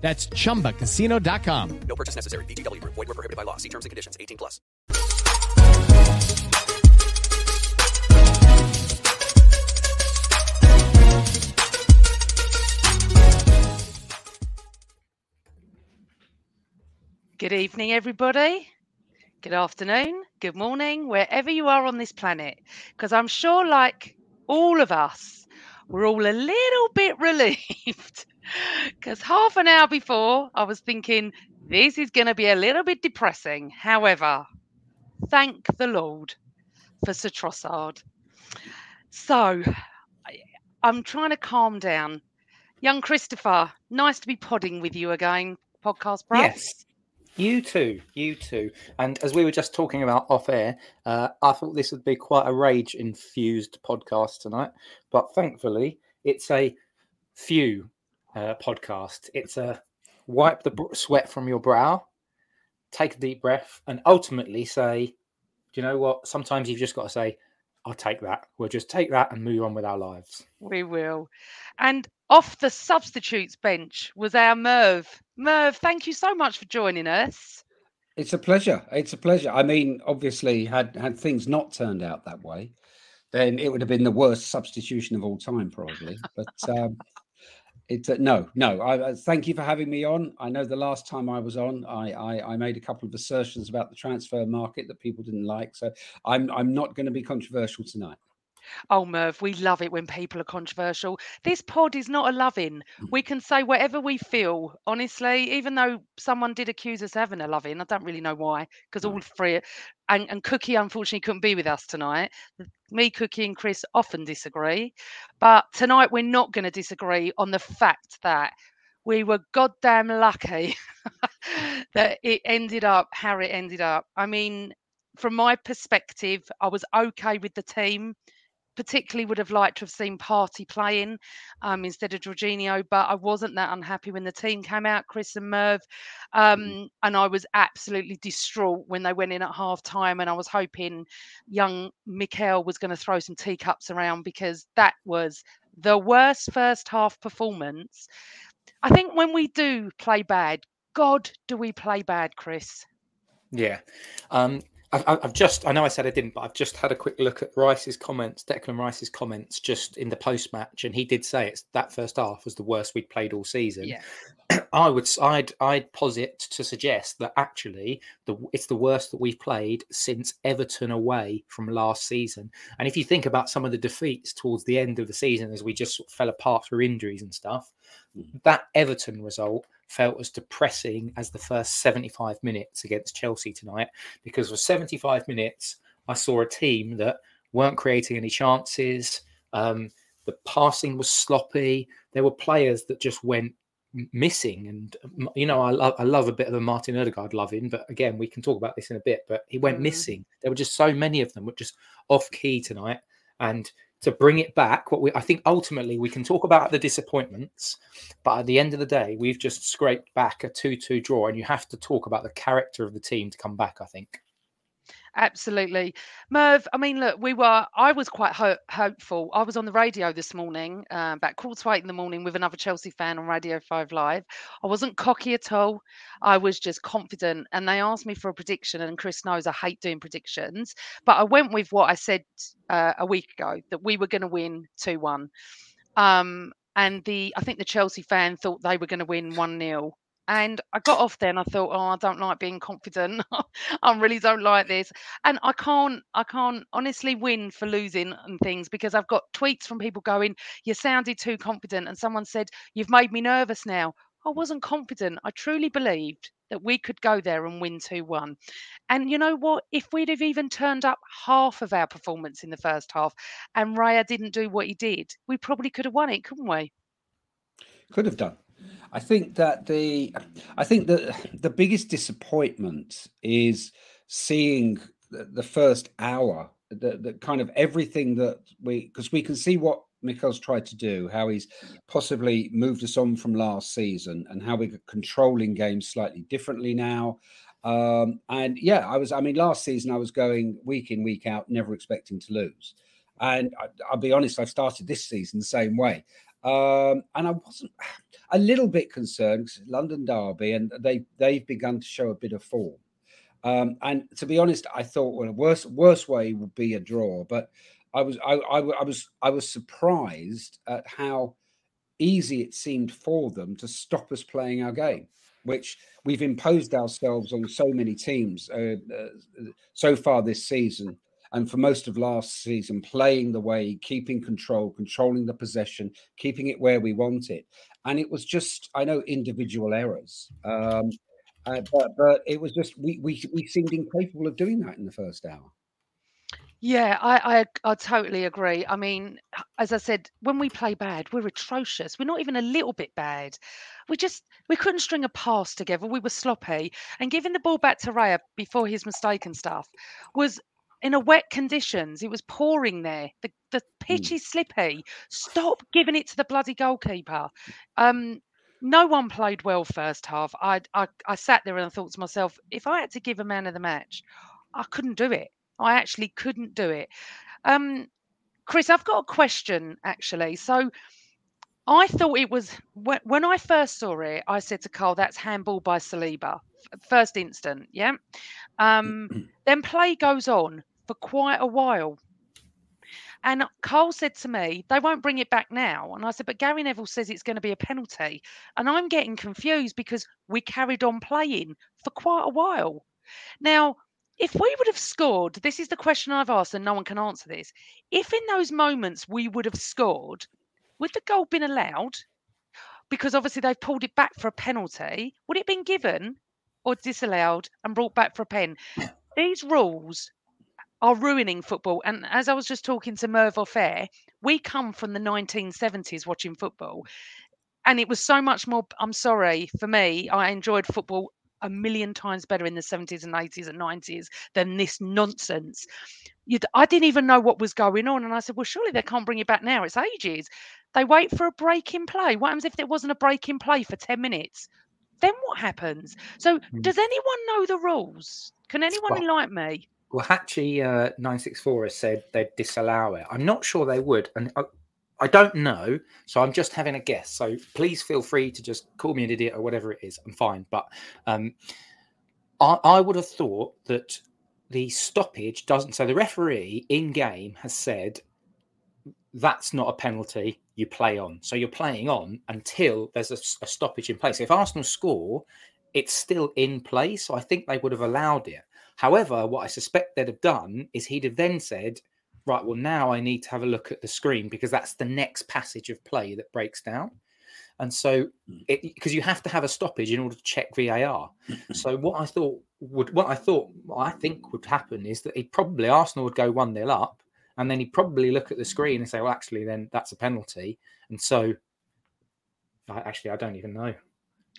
That's chumbacasino.com. No purchase necessary. VGW Group. Void were prohibited by law. See terms and conditions. 18 plus. Good evening, everybody. Good afternoon, good morning, wherever you are on this planet. Because I'm sure, like all of us, we're all a little bit relieved. Because half an hour before, I was thinking this is going to be a little bit depressing. However, thank the Lord for Sir Trossard. So I- I'm trying to calm down. Young Christopher, nice to be podding with you again, podcast bro. Yes. You too, you too. And as we were just talking about off air, uh, I thought this would be quite a rage infused podcast tonight. But thankfully, it's a few uh, podcast. It's a wipe the sweat from your brow, take a deep breath, and ultimately say, do you know what? Sometimes you've just got to say, I'll take that. We'll just take that and move on with our lives. We will. And off the substitutes bench was our Merv. Merv, thank you so much for joining us. It's a pleasure. It's a pleasure. I mean, obviously, had had things not turned out that way, then it would have been the worst substitution of all time, probably. But um, it's uh, no, no. I, I thank you for having me on. I know the last time I was on, I, I I made a couple of assertions about the transfer market that people didn't like. So I'm I'm not going to be controversial tonight. Oh, Merv, we love it when people are controversial. This pod is not a loving. We can say whatever we feel, honestly, even though someone did accuse us of having a loving. I don't really know why, because all three, and, and Cookie unfortunately couldn't be with us tonight. Me, Cookie, and Chris often disagree. But tonight we're not going to disagree on the fact that we were goddamn lucky that it ended up how it ended up. I mean, from my perspective, I was okay with the team particularly would have liked to have seen Partey playing um, instead of Jorginho, but I wasn't that unhappy when the team came out, Chris and Merv. Um, and I was absolutely distraught when they went in at half time. And I was hoping young Mikel was going to throw some teacups around because that was the worst first half performance. I think when we do play bad, God, do we play bad, Chris? Yeah. Um, I- I- I've just, I know I said I didn't, but I've just had a quick look at Rice's comments, Declan Rice's comments just in the post match. And he did say it's that first half was the worst we'd played all season. Yeah. I would, I'd, I'd posit to suggest that actually the it's the worst that we've played since Everton away from last season. And if you think about some of the defeats towards the end of the season, as we just sort of fell apart through injuries and stuff, that Everton result felt as depressing as the first 75 minutes against Chelsea tonight because for 75 minutes I saw a team that weren't creating any chances. Um, the passing was sloppy. There were players that just went missing, and you know I love I love a bit of a Martin Odegaard loving, but again we can talk about this in a bit. But he went Mm. missing. There were just so many of them were just off key tonight, and to bring it back, what we I think ultimately we can talk about the disappointments, but at the end of the day, we've just scraped back a two-two draw, and you have to talk about the character of the team to come back. I think. Absolutely. Merv, I mean, look, we were, I was quite ho- hopeful. I was on the radio this morning, uh, about quarter to eight in the morning with another Chelsea fan on Radio 5 Live. I wasn't cocky at all. I was just confident. And they asked me for a prediction. And Chris knows I hate doing predictions. But I went with what I said uh, a week ago that we were going to win 2 1. Um, and the, I think the Chelsea fan thought they were going to win 1 0 And I got off there and I thought, oh, I don't like being confident. I really don't like this. And I can't, I can't honestly win for losing and things because I've got tweets from people going, you sounded too confident. And someone said, you've made me nervous now. I wasn't confident. I truly believed that we could go there and win 2 1. And you know what? If we'd have even turned up half of our performance in the first half and Raya didn't do what he did, we probably could have won it, couldn't we? Could have done. I think that the I think that the biggest disappointment is seeing the, the first hour, the, the kind of everything that we because we can see what Mikel's tried to do, how he's possibly moved us on from last season, and how we're controlling games slightly differently now. Um, and yeah, I was. I mean, last season I was going week in week out, never expecting to lose. And I, will be honest, I've started this season the same way. Um, and I wasn't a little bit concerned because London Derby, and they they've begun to show a bit of form. Um, and to be honest, I thought well, worst worst way would be a draw, but I was I, I, I was I was surprised at how easy it seemed for them to stop us playing our game, which we've imposed ourselves on so many teams uh, uh, so far this season and for most of last season, playing the way, keeping control, controlling the possession, keeping it where we want it. And it was just, I know, individual errors, um, uh, but but it was just we we we seemed incapable of doing that in the first hour. Yeah, I, I I totally agree. I mean, as I said, when we play bad, we're atrocious. We're not even a little bit bad. We just we couldn't string a pass together. We were sloppy, and giving the ball back to Raya before his mistake and stuff was in a wet conditions. It was pouring there. The the pitch mm. is slippy. Stop giving it to the bloody goalkeeper. Um, no one played well first half. I, I I sat there and I thought to myself, if I had to give a man of the match, I couldn't do it. I actually couldn't do it. Um, Chris, I've got a question actually. So I thought it was when, when I first saw it, I said to Carl, that's handball by Saliba, first instant. Yeah. Um, then play goes on for quite a while. And Carl said to me, they won't bring it back now. And I said, but Gary Neville says it's going to be a penalty. And I'm getting confused because we carried on playing for quite a while. Now, if we would have scored, this is the question I've asked, and no one can answer this. If in those moments we would have scored, would the goal been allowed? Because obviously they've pulled it back for a penalty. Would it have been given or disallowed and brought back for a pen? These rules are ruining football. And as I was just talking to Merv off air, we come from the 1970s watching football. And it was so much more. I'm sorry, for me, I enjoyed football a million times better in the 70s and 80s and 90s than this nonsense. You'd, I didn't even know what was going on. And I said, well, surely they can't bring it back now. It's ages. They wait for a break in play. What happens if there wasn't a break in play for 10 minutes? Then what happens? So, hmm. does anyone know the rules? Can anyone well, enlighten me? Well, Hatchie uh, 964 has said they'd disallow it. I'm not sure they would. And I, I don't know. So I'm just having a guess. So please feel free to just call me an idiot or whatever it is. I'm fine. But um, I, I would have thought that the stoppage doesn't. So the referee in game has said that's not a penalty. You play on. So you're playing on until there's a, a stoppage in place. If Arsenal score, it's still in place. So I think they would have allowed it. However, what I suspect they'd have done is he'd have then said, right, well, now I need to have a look at the screen because that's the next passage of play that breaks down. And so, hmm. because you have to have a stoppage in order to check VAR. so, what I thought would, what I thought, what I think would happen is that he probably Arsenal would go one 0 up, and then he'd probably look at the screen and say, well, actually, then that's a penalty. And so, I, actually, I don't even know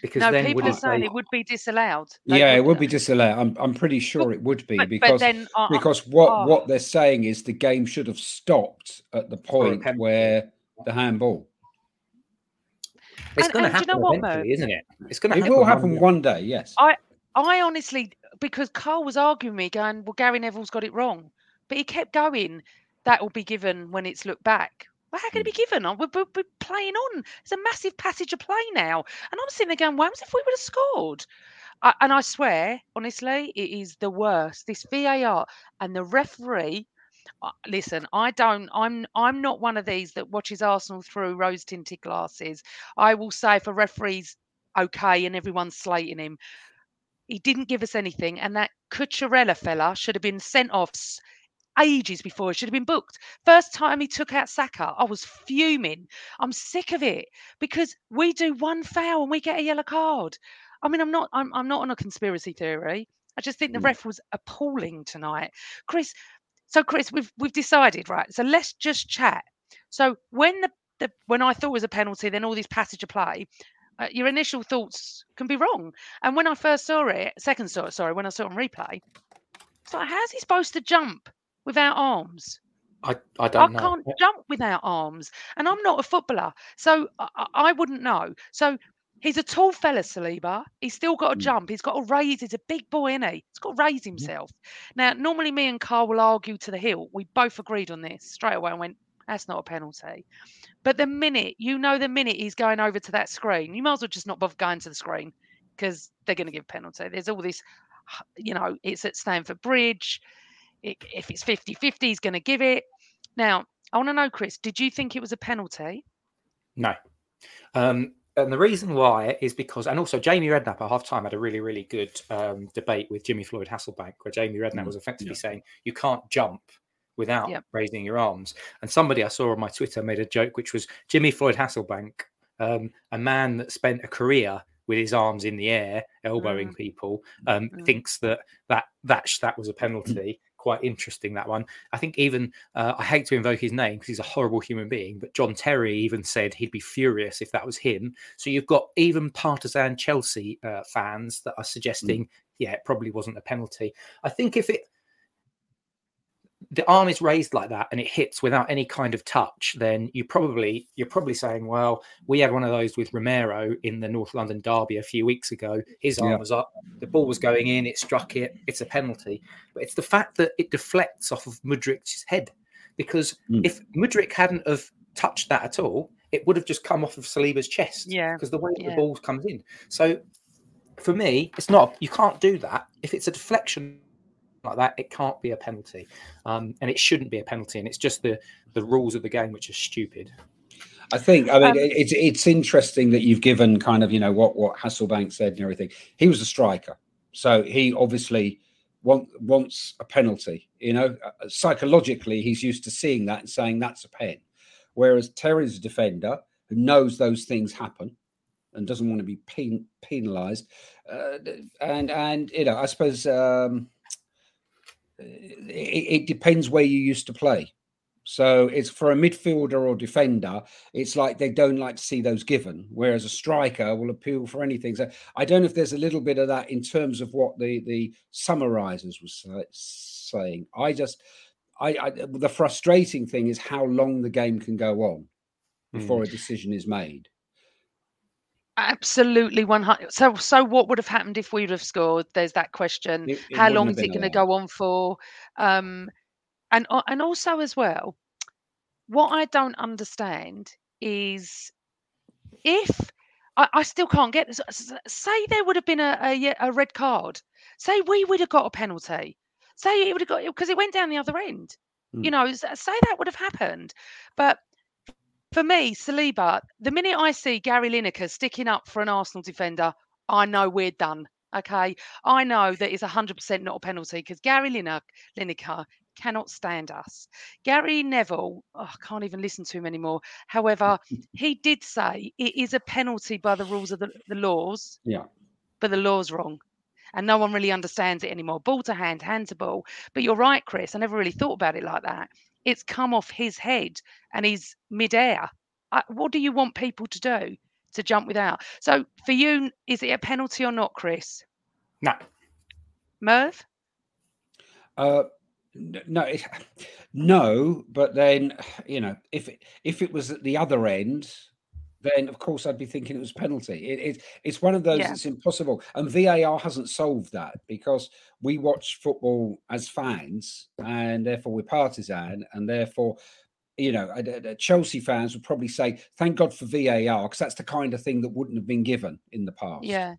because no, people are saying it would be disallowed. Yeah, it would be disallowed. I'm, I'm pretty sure but, it would be but, because but then, uh, because what uh, what they're saying is the game should have stopped at the point where the handball. It's going to happen you know eventually, isn't it? It's going to. It happen will happen one, one day. Yes. I I honestly because Carl was arguing me, going, "Well, Gary Neville's got it wrong," but he kept going. That will be given when it's looked back. Well, how can it be given? We're, we're, we're, playing on. It's a massive passage of play now. And I'm sitting there going, "Why was if we would have scored? I, and I swear, honestly, it is the worst. This VAR and the referee. Uh, listen, I don't. I'm. I'm not one of these that watches Arsenal through rose tinted glasses. I will say if a referee's okay and everyone's slating him. He didn't give us anything, and that Cucurella fella should have been sent off ages before. It should have been booked. First time he took out Saka, I was fuming. I'm sick of it because we do one foul and we get a yellow card. I mean, I'm not, I'm, I'm not on a conspiracy theory. I just think the Mm. ref was appalling tonight, Chris. So, Chris, we've we've decided, right? So let's just chat. So when the, the when I thought it was a penalty, then all this passage of play, uh, your initial thoughts can be wrong. And when I first saw it, second saw it, sorry, when I saw it on replay, it's like, how's he supposed to jump without arms? I, I don't know. I can't jump without arms, and I'm not a footballer, so I, I wouldn't know. So he's a tall fella, Saliba. He's still got to Mm. jump. He's got to raise. He's a big boy, isn't he? He's got to raise himself. Now, normally me and Carl will argue to the hilt. We both agreed on this straight away and went, "That's not a penalty." But the minute you know, the minute he's going over to that screen, you might as well just not bother going to the screen because they're going to give penalty. There's all this, you know, it's at Stamford Bridge. If it's 50 50, he's going to give it. Now, I want to know, Chris, did you think it was a penalty? No. Um, and the reason why is because, and also Jamie Redknapp at half time had a really, really good um, debate with Jimmy Floyd Hasselbaink, where Jamie Redknapp Mm, was effectively yeah. saying you can't jump without Yep. raising your arms. And somebody I saw on my Twitter made a joke, which was Jimmy Floyd Hasselbaink, um, a man that spent a career with his arms in the air, elbowing people, um, Mm. thinks that that that that was a penalty. Quite interesting that one. I think even uh, I hate to invoke his name because he's a horrible human being, but John Terry even said he'd be furious if that was him. So you've got even partisan Chelsea uh, fans that are suggesting, yeah, it probably wasn't a penalty. I think if it the arm is raised like that and it hits without any kind of touch, then you probably you're probably saying, well, we had one of those with Romero in the North London derby a few weeks ago. His arm Yeah. was up, the ball was going in, it struck it, it's a penalty. But it's the fact that it deflects off of Mudryk's head. Because Mm. if Mudryk hadn't have touched that at all, it would have just come off of Saliba's chest. Yeah, Because the way yeah. the ball comes in. So for me, it's not you can't do that. If it's a deflection like that, it can't be a penalty, um, and it shouldn't be a penalty. And it's just the the rules of the game which are stupid. I think. I mean, Um, it's it's interesting that you've given kind of you know what what Hasselbaink said and everything. He was a striker, so he obviously want, wants a penalty. You know, Uh, psychologically, he's used to seeing that and saying that's a pen. Whereas Terry's a defender who knows those things happen and doesn't want to be pen, penalised. Uh, and and you know, I suppose um, it, it depends where you used to play. So it's for a midfielder or defender, it's like they don't like to see those given, whereas a striker will appeal for anything. So I don't know if there's a little bit of that in terms of what the the summarizers was sa- saying. I just, I, I the frustrating thing is how long the game can go on before hmm. a decision is made. Absolutely, one hundred. So, so what would have happened if we'd have scored? There's that question. It- it How long is it going to go on for? Um, and and also as well, what I don't understand is if I, I still can't get this. Say there would have been a, a a red card. Say we would have got a penalty. Say it would have got because it went down the other end. You Hmm. know, say that would have happened, but for me, Saliba, the minute I see Gary Lineker sticking up for an Arsenal defender, I know we're done. Okay. I know that it's 100% not a penalty because Gary Lineker, Lineker cannot stand us. Gary Neville, oh, I can't even listen to him anymore. However, he did say it is a penalty by the rules of the, the laws, Yeah. but the law's wrong. And no one really understands it anymore. Ball to hand, hand to ball. But you're right, Chris. I never really thought about it like that. It's come off his head and he's midair. I, what do you want people to do to jump without? So for you, is it a penalty or not, Chris? No, Merv? Uh, no, no, but then you know, if it, if it was at the other end, then of course I'd be thinking it was a penalty. It, it it's one of those Yeah. that's impossible, and VAR hasn't solved that because we watch football as fans, and therefore we're partisan, and therefore. You know, uh, Chelsea fans would probably say, "Thank God for VAR," because that's the kind of thing that wouldn't have been given in the past. Yeah.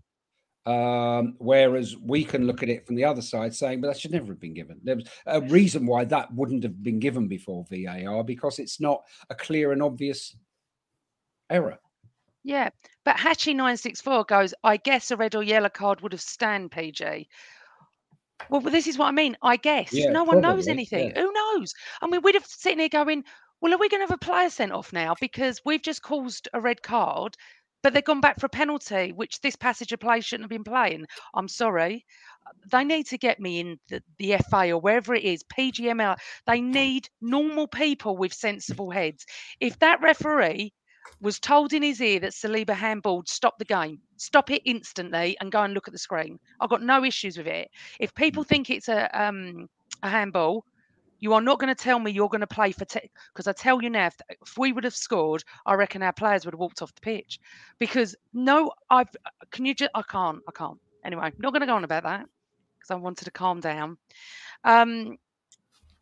Um, whereas we can look at it from the other side saying, but that should never have been given. There was a reason why that wouldn't have been given before VAR because it's not a clear and obvious error. Yeah, but Hatchie nine six four goes. I guess a red or yellow card would have stand PG. Well, this is what I mean. I guess Yeah, no one knows anything. yeah. Who knows? I mean, we'd have sitting here going, "Well, are we going to have a player sent off now because we've just caused a red card, but they've gone back for a penalty, which this passage of play shouldn't have been playing." I'm sorry. They need to get me in the, the FA or wherever it is, PGML. They need normal people with sensible heads. If that referee was told in his ear that Saliba handballed, stop the game, stop it instantly, and go and look at the screen. I've got no issues with it. If people think it's a um, a handball, you are not going to tell me you're going to play for because I tell you now, if, if we would have scored, I reckon our players would have walked off the pitch. Because no, I've can you just I can't, I can't. Anyway, not going to go on about that because I wanted to calm down. Um,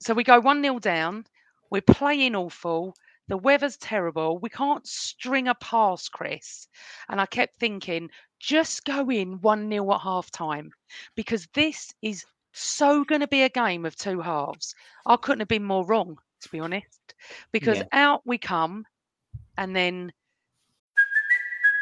so we go one 0 down. We're playing awful. The weather's terrible. We can't string a pass, Chris. And I kept thinking, just go in 1 0 at half time because this is so going to be a game of two halves. I couldn't have been more wrong, to be honest, because Yeah. out we come and then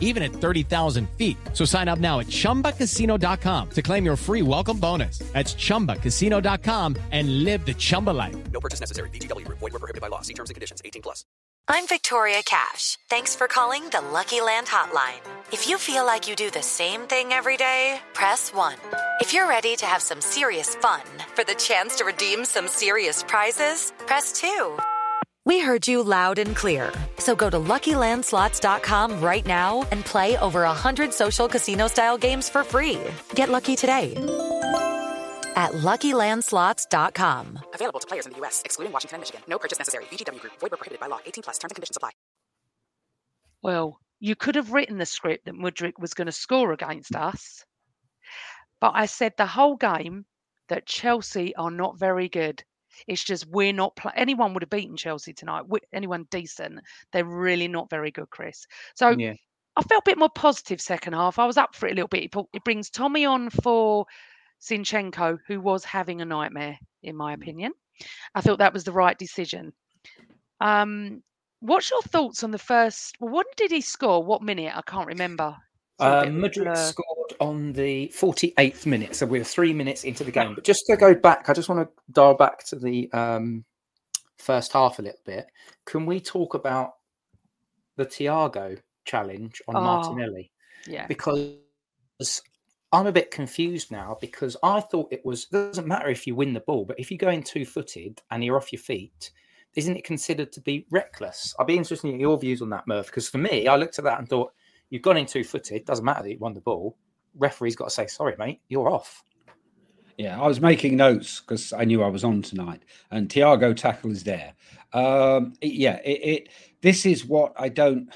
even at 30,000 feet. So sign up now at ChumbaCasino.com to claim your free welcome bonus. That's ChumbaCasino.com and live the Chumba life. No purchase necessary. VGW Group. Void were prohibited by law. See terms and conditions. 18 plus. I'm Victoria Cash. Thanks for calling the Lucky Land Hotline. If you feel like you do the same thing every day, press 1. If you're ready to have some serious fun for the chance to redeem some serious prizes, press 2. We heard you loud and clear. So go to LuckyLandSlots.com right now and play over 100 social casino-style games for free. Get lucky today at LuckyLandSlots.com. Available to players in the U.S., excluding Washington and Michigan. No purchase necessary. VGW Group. Void were prohibited by law. 18 plus. Terms and conditions apply. Well, you could have written the script that Mudryk was going to score against us. But I said the whole game that Chelsea are not very good. It's just we're not anyone would have beaten Chelsea tonight. wi- Anyone decent, they're really not very good, Chris. So Yeah. I felt a bit more positive second half. I was up for it a little bit. It, brings Tommy on for Zinchenko, who was having a nightmare, in my opinion. I thought that was the right decision. Um, what's your thoughts on the first? Well, when did he score? What minute? I can't remember. Uh, bit of a Mudryk blur. scored on the 48th minute, so we're three minutes into the game. But just to go back, I just want to dial back to the um, first half a little bit. Can we talk about the Thiago challenge on Oh. Martinelli? Yeah. Because I'm a bit confused now because I thought it was doesn't matter if you win the ball, but if you go in two footed and you're off your feet, isn't it considered to be reckless? I'd be interested in your views on that, Merv, because for me, I looked at that and thought, you've gone in two footed, doesn't matter that you won the ball. Referee's got to say, sorry, mate, you're off. Yeah, I was making notes because I knew I was on tonight, and Thiago tackle is there. Um, yeah, it, it. This is what I don't.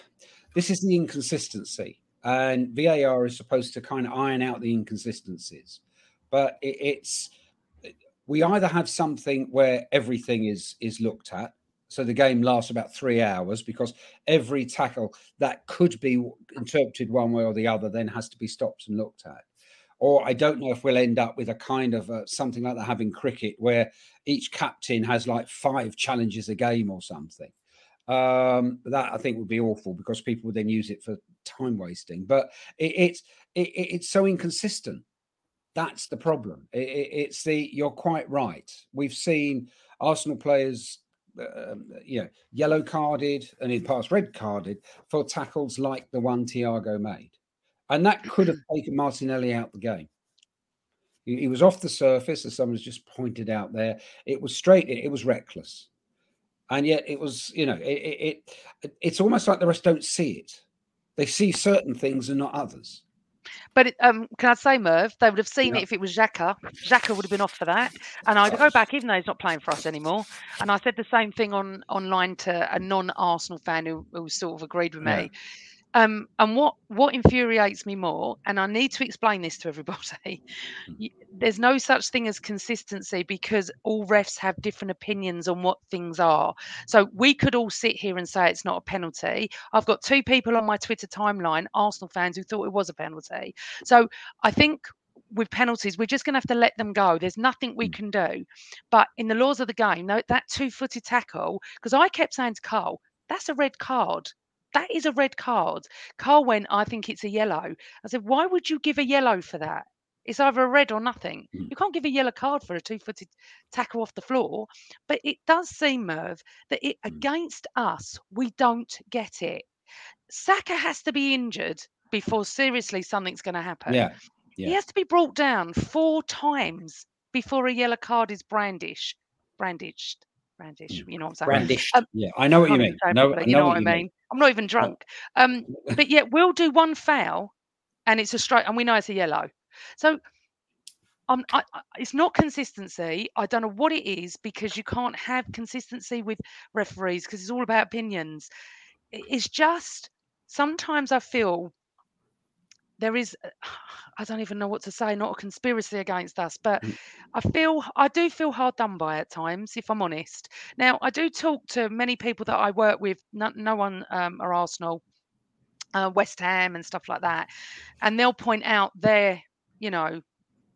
This is the inconsistency, and VAR is supposed to kind of iron out the inconsistencies, but it, it's we either have something where everything is is looked at, so the game lasts about three hours because every tackle that could be interpreted one way or the other then has to be stopped and looked at or I don't know if we'll end up with a kind of uh, something like that having cricket where each captain has like five challenges a game or something. Um, that I think would be awful because people would then use it for time wasting. But it, it's it, it- it's so inconsistent. That's the problem. It- it's the you're quite right. We've seen Arsenal players, um, you know, yellow carded and in past red carded for tackles like the one Thiago made and that could have taken Martinelli out the game. He, he was off the surface, as someone's just pointed out there. It was straight. It, it was reckless, and yet it was you know it, it, it it's almost like the rest don't see it. They see certain things and not others. But it, um, can I say, Merv, they would have seen Yeah. it if it was Xhaka. Xhaka would have been off for that. And I'd go back, even though he's not playing for us anymore. And I said the same thing on online to a non-Arsenal fan who, who sort of agreed with Yeah. Um, and what what infuriates me more, and I need to explain this to everybody, there's no such thing as consistency because all refs have different opinions on what things are. So we could all sit here and say it's not a penalty. I've got two people on my Twitter timeline, Arsenal fans, who thought it was a penalty. So I think with penalties, we're just going to have to let them go. There's nothing we can do. But in the laws of the game, that two footed tackle, because I kept saying to Carl, that's a red card. That is a red card. Carl went, I think it's a yellow. I said, why would you give a yellow for that? It's either a red or nothing. Mm. You can't give a yellow card for a two footed tackle off the floor. But it does seem, Merv, that it, Mm. against us, we don't get it. Saka has to be injured before seriously something's going to happen. Yeah, He has to be brought down four times before a yellow card is brandish, brandished, brandish. You know what I'm saying? Brandished. Um, Yeah, I know what you mean. even say it No, you know know what what I mean. mean. I'm not even drunk. Um, but yet we'll do one foul, and it's a straight, and we know it's a yellow. So. Um, I, I, it's not consistency. I don't know what it is because you can't have consistency with referees because it's all about opinions. It's just sometimes I feel there is I don't even know what to say, not a conspiracy against us, but Mm. I feel I do feel hard done by at times, if I'm honest. Now I do talk to many people that I work with, no, no one um, are Arsenal, uh, West Ham and stuff like that, and they'll point out their, you know,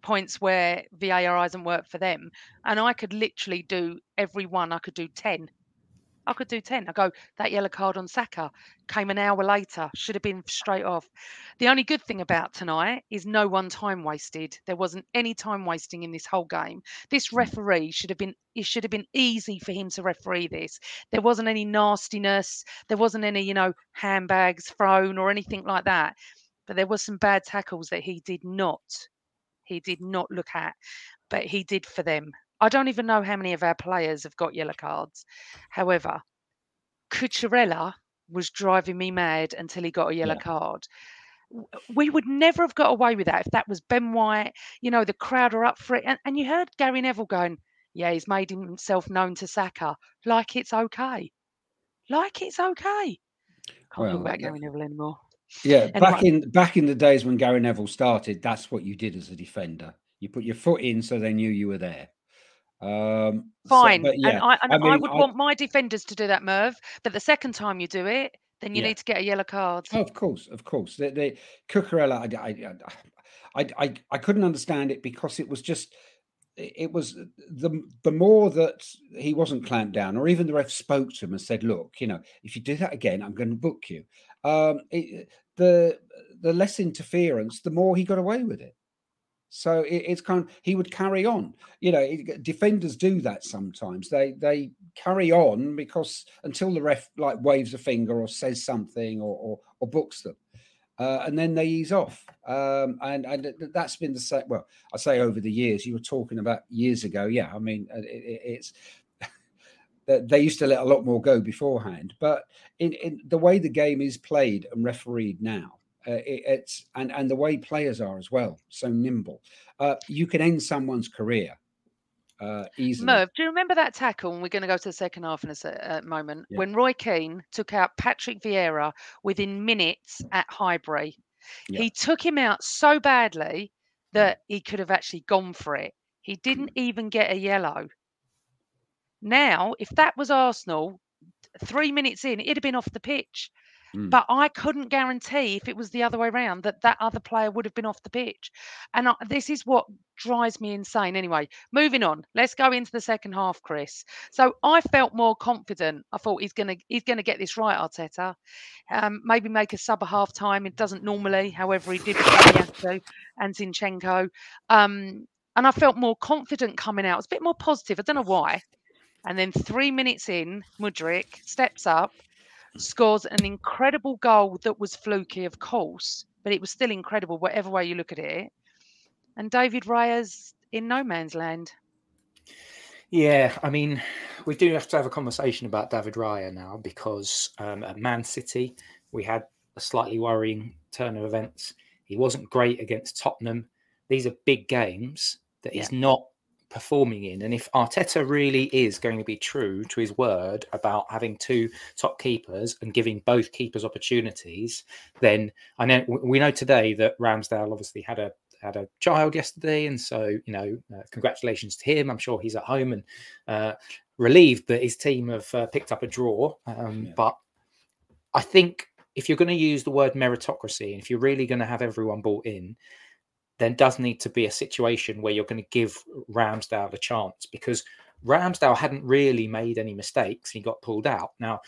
points where VAR hasn't worked for them, and I could literally do every one. I could do ten. I could do 10. I go, that yellow card on Saka came an hour later, should have been straight off. The only good thing about tonight is no one time wasted. There wasn't any time wasting in this whole game. This mm. referee should have been, it should have been easy for him to referee this. There wasn't any nastiness. There wasn't any, you know, handbags thrown or anything like that. But there was some bad tackles that he did not, he did not look at, but he did for them. I don't even know how many of our players have got yellow cards. However, Cucurella was driving me mad until he got a yellow Yeah. card. We would never have got away with that if that was Ben White. You know, the crowd are up for it. And, and you heard Gary Neville going, Yeah, he's made himself known to Saka. Like it's okay. Like it's okay. Can't Well, talk about Gary Neville anymore. Yeah, back in back in the days when Gary Neville started, that's what you did as a defender. You put your foot in so they knew you were there. Um, Fine. but yeah, and I, and I, mean, would I- want my defenders to do that, Merv. But the second time you do it, then you Yeah. need to get a yellow card. Oh, of course, of course. The, the Cucurella, I, I, I, I, I couldn't understand it because it was just, it it was the the more that he wasn't clamped down, or even the ref spoke to him and said, "Look, you know, if you do that again, I'm going to book you." Um, it, the the less interference, the more he got away with it. So it, it's kind of he would carry on. You know, it, defenders do that sometimes. They they carry on because until the ref like waves a finger or says something or or, or books them, uh, and then they ease off. Um, and and that's been the same. Well, I say over the years. You were talking about years ago. Yeah, I mean uh, it, it, it's. they- They used to let a lot more go beforehand, but in, in the way the game is played and refereed now, uh, it, it's and and the way players are as well, so nimble. Uh, you can end someone's career uh, easily. Merv, do you remember that tackle? And we're going to go to the second half in a se- uh, moment. Yeah. When Roy Keane took out Patrick Vieira within minutes at Highbury, Yeah. he took him out so badly that he could have actually gone for it. He didn't even get a yellow. Now, if that was Arsenal, three minutes in, it'd have been off the pitch. Mm. But I couldn't guarantee if it was the other way around that that other player would have been off the pitch. And I, this is what drives me insane. Anyway, moving on. Let's go into the second half, Chris. So I felt more confident. I thought he's gonna he's gonna get this right, Arteta. Um, maybe make a sub at half time. It doesn't normally, however, he did Tomiyasu and Zinchenko. Um, and I felt more confident coming out. It's a bit more positive. I don't know why. And then three minutes in, Mudryk steps up, scores an incredible goal that was fluky, of course, but it was still incredible, whatever way you look at it. And David Raya's in no man's land. Yeah, I mean, we do have to have a conversation about David Raya now because um, at Man City we had a slightly worrying turn of events. He wasn't great against Tottenham. These are big games that he's not performing in. And if Arteta really is going to be true to his word about having two top keepers and giving both keepers opportunities, then I know we know today that Ramsdale obviously had a had a child yesterday, and so you know, uh, congratulations to him. I'm sure he's at home and uh, relieved that his team have uh, picked up a draw. Um, yeah. But I think if you're going to use the word meritocracy, and if you're really going to have everyone bought in, then does need to be a situation where you're going to give Ramsdale a chance because Ramsdale hadn't really made any mistakes. He got pulled out. Now,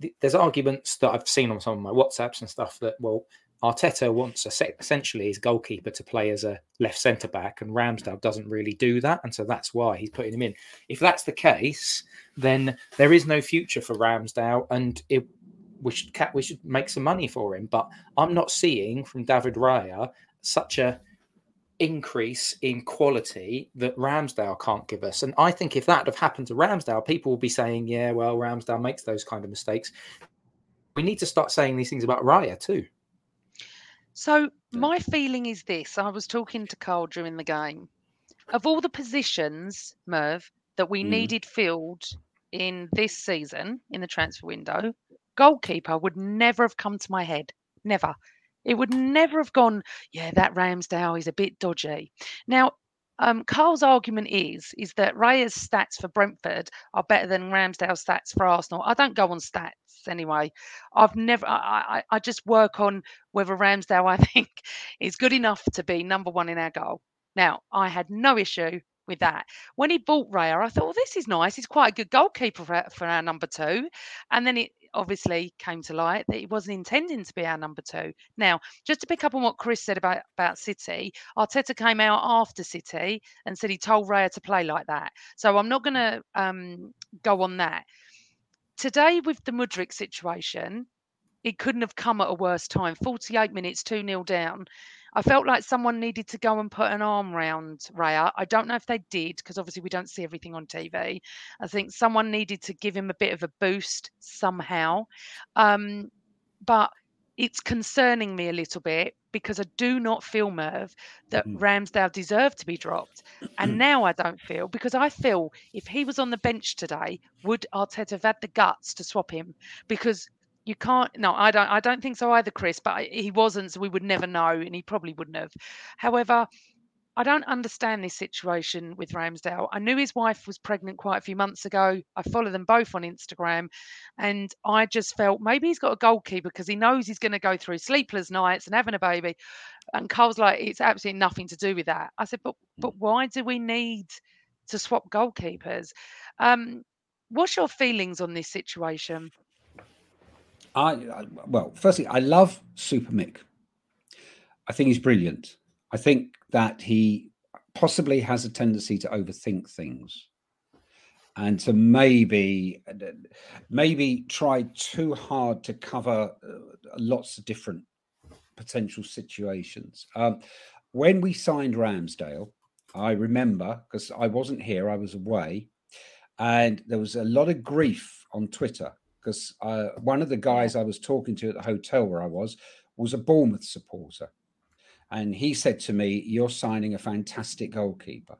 th- there's arguments that I've seen on some of my WhatsApps and stuff that, well, Arteta wants essentially his goalkeeper to play as a left centre back, and Ramsdale doesn't really do that, and so that's why he's putting him in. If that's the case, then there is no future for Ramsdale, and it, we should we should make some money for him. But I'm not seeing from David Raya such a increase in quality that Ramsdale can't give us. And I think if that had happened to Ramsdale, people will be saying, yeah, well, Ramsdale makes those kind of mistakes. We need to start saying these things about Raya too. So my feeling is this: I was talking to Carl during the game. Of all the positions, Merv, that we mm. needed filled in this season in the transfer window, goalkeeper would never have come to my head. Never. It would never have gone, yeah, that Ramsdale is a bit dodgy. Now, um, Carl's argument is is that Raya's stats for Brentford are better than Ramsdale's stats for Arsenal. I don't go on stats anyway. I've never. I, I, I just work on whether Ramsdale I think is good enough to be number one in our goal. Now I had no issue with that. When he bought Raya, I thought, well, this is nice. He's quite a good goalkeeper for, for our number two. And then it obviously came to light that he wasn't intending to be our number two. Now, just to pick up on what Chris said about, about City, Arteta came out after City and said he told Raya to play like that. So I'm not going to um, go on that. Today, with the Mudryk situation, it couldn't have come at a worse time. 48 minutes, 2 0 down. I felt like someone needed to go and put an arm round Raya. I don't know if they did because obviously we don't see everything on TV. I think someone needed to give him a bit of a boost somehow. Um, but it's concerning me a little bit because I do not feel, Merv, that mm. Ramsdale deserved to be dropped. And now I don't feel because I feel if he was on the bench today, would Arteta have had the guts to swap him? Because you can't no i don't i don't think so either chris but he wasn't so we would never know and he probably wouldn't have. However i don't understand this situation with ramsdale. I knew his wife was pregnant quite a few months ago. I follow them both on instagram and i just felt maybe he's got a goalkeeper because he knows he's going to go through sleepless nights and having a baby. And carl's like it's absolutely nothing to do with that. I said but but mm. why do we need to swap goalkeepers? Um what's your feelings on this situation I, well, firstly, I love Super Mick. I think he's brilliant. I think that he possibly has a tendency to overthink things and to maybe maybe try too hard to cover uh, lots of different potential situations. Um, when we signed Ramsdale, I remember because I wasn't here, I was away, and there was a lot of grief on Twitter because uh, one of the guys I was talking to at the hotel where I was was a Bournemouth supporter. And he said to me, You're signing a fantastic goalkeeper.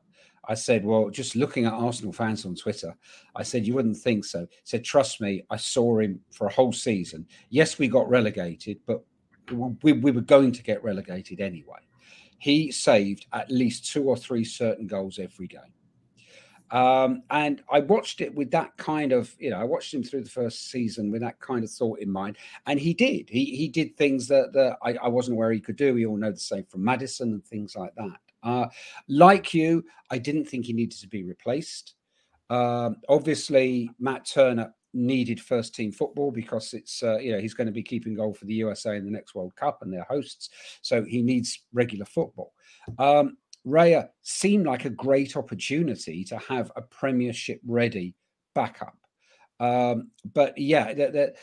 I said, Well, just looking at Arsenal fans on Twitter, I said, You wouldn't think so. He said, Trust me, I saw him for a whole season. Yes, we got relegated, but we, we were going to get relegated anyway. He saved at least two or three certain goals every game. Um, and I watched it with that kind of, you know, I watched him through the first season with that kind of thought in mind, and he did. He he did things that that I, I wasn't aware he could do. We all know the same from Madison and things like that. Uh, like you, I didn't think he needed to be replaced. Um, obviously, Matt Turner needed first team football because it's uh, you know he's going to be keeping goal for the USA in the next World Cup and their hosts, so he needs regular football. Um, Raya seemed like a great opportunity to have a Premiership ready backup. Um, but yeah, that, that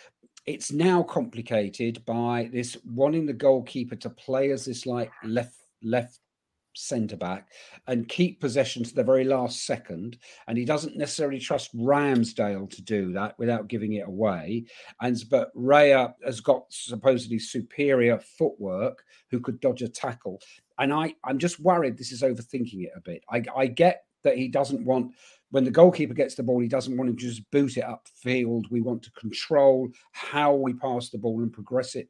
it's now complicated by this wanting the goalkeeper to play as this like left left centre back and keep possession to the very last second. And he doesn't necessarily trust Ramsdale to do that without giving it away. And but Raya has got supposedly superior footwork who could dodge a tackle. And I, I'm just worried this is overthinking it a bit. I, I get that he doesn't want when the goalkeeper gets the ball, he doesn't want to just boot it upfield. We want to control how we pass the ball and progress it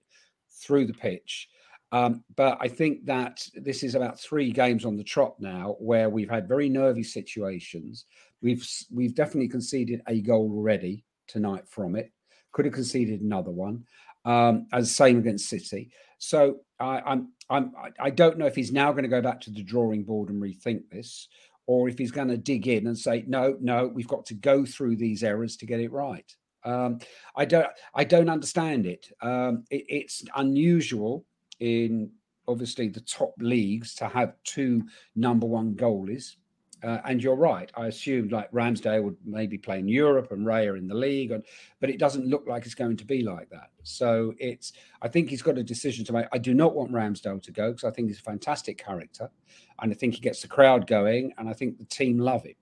through the pitch. Um, but I think that this is about three games on the trot now where we've had very nervy situations. We've we've definitely conceded a goal already tonight from it. Could have conceded another one. Um, as same against City. So I, I'm I'm I don't know if he's now going to go back to the drawing board and rethink this, or if he's going to dig in and say no, no, we've got to go through these errors to get it right. Um, I don't I don't understand it. Um, it. It's unusual in obviously the top leagues to have two number one goalies. Uh, and you're right. I assumed like Ramsdale would maybe play in Europe and Raya in the league, and, but it doesn't look like it's going to be like that. So it's. I think he's got a decision to make. I do not want Ramsdale to go because I think he's a fantastic character, and I think he gets the crowd going, and I think the team love him.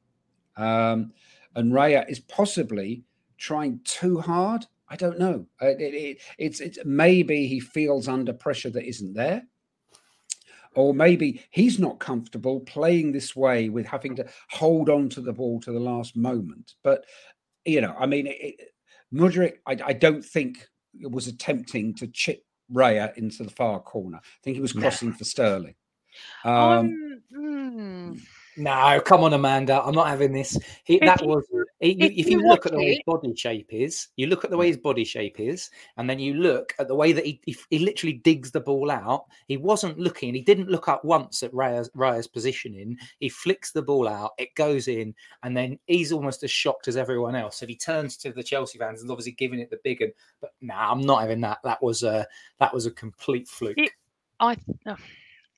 Um, and Raya is possibly trying too hard. I don't know. Uh, it, it, it's it's maybe he feels under pressure that isn't there, or maybe he's not comfortable playing this way with having to hold on to the ball to the last moment. But you know, I mean, it, Mudryk, I, I, don't think it was attempting to chip Raya into the far corner. I think he was crossing for Sterling. Um, um, mm. No, come on, Amanda. I'm not having this. He, that was he, if, you, look at the way his body shape is, you look at the way his body shape is, and then you look at the way that he he, he literally digs the ball out. He wasn't looking. He didn't look up once at Raya's, Raya's positioning. He flicks the ball out. It goes in, and then he's almost as shocked as everyone else. And he turns to the Chelsea fans and obviously giving it the big one. But nah, I'm not having that. That was a that was a complete fluke. It, I. Uh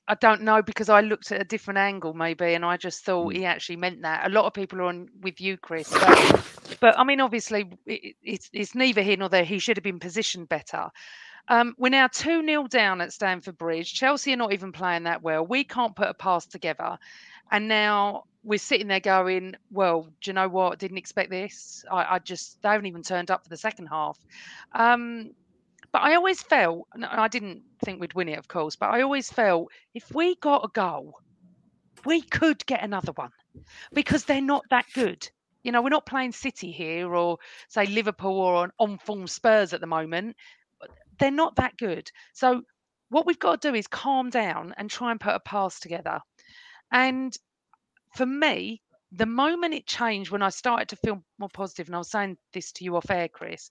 I don't know because I looked at a different angle maybe, and I just thought mm. he actually meant that. A lot of people are on with you, Chris, but, but I mean, obviously, it, it's, it's neither here nor there. He should have been positioned better. Um, we're now 2 0 down at Stamford Bridge. Chelsea are not even playing that well. We can't put a pass together. And now we're sitting there going, well, do you know what? Didn't expect this. I, I just, they haven't even turned up for the second half. Um, but I always felt, and I didn't think we'd win it, of course, but I always felt if we got a goal, we could get another one because they're not that good. You know, we're not playing City here or say Liverpool or on form Spurs at the moment. They're not that good. So what we've got to do is calm down and try and put a pass together. And for me, the moment it changed when I started to feel more positive, and I was saying this to you off air, Chris,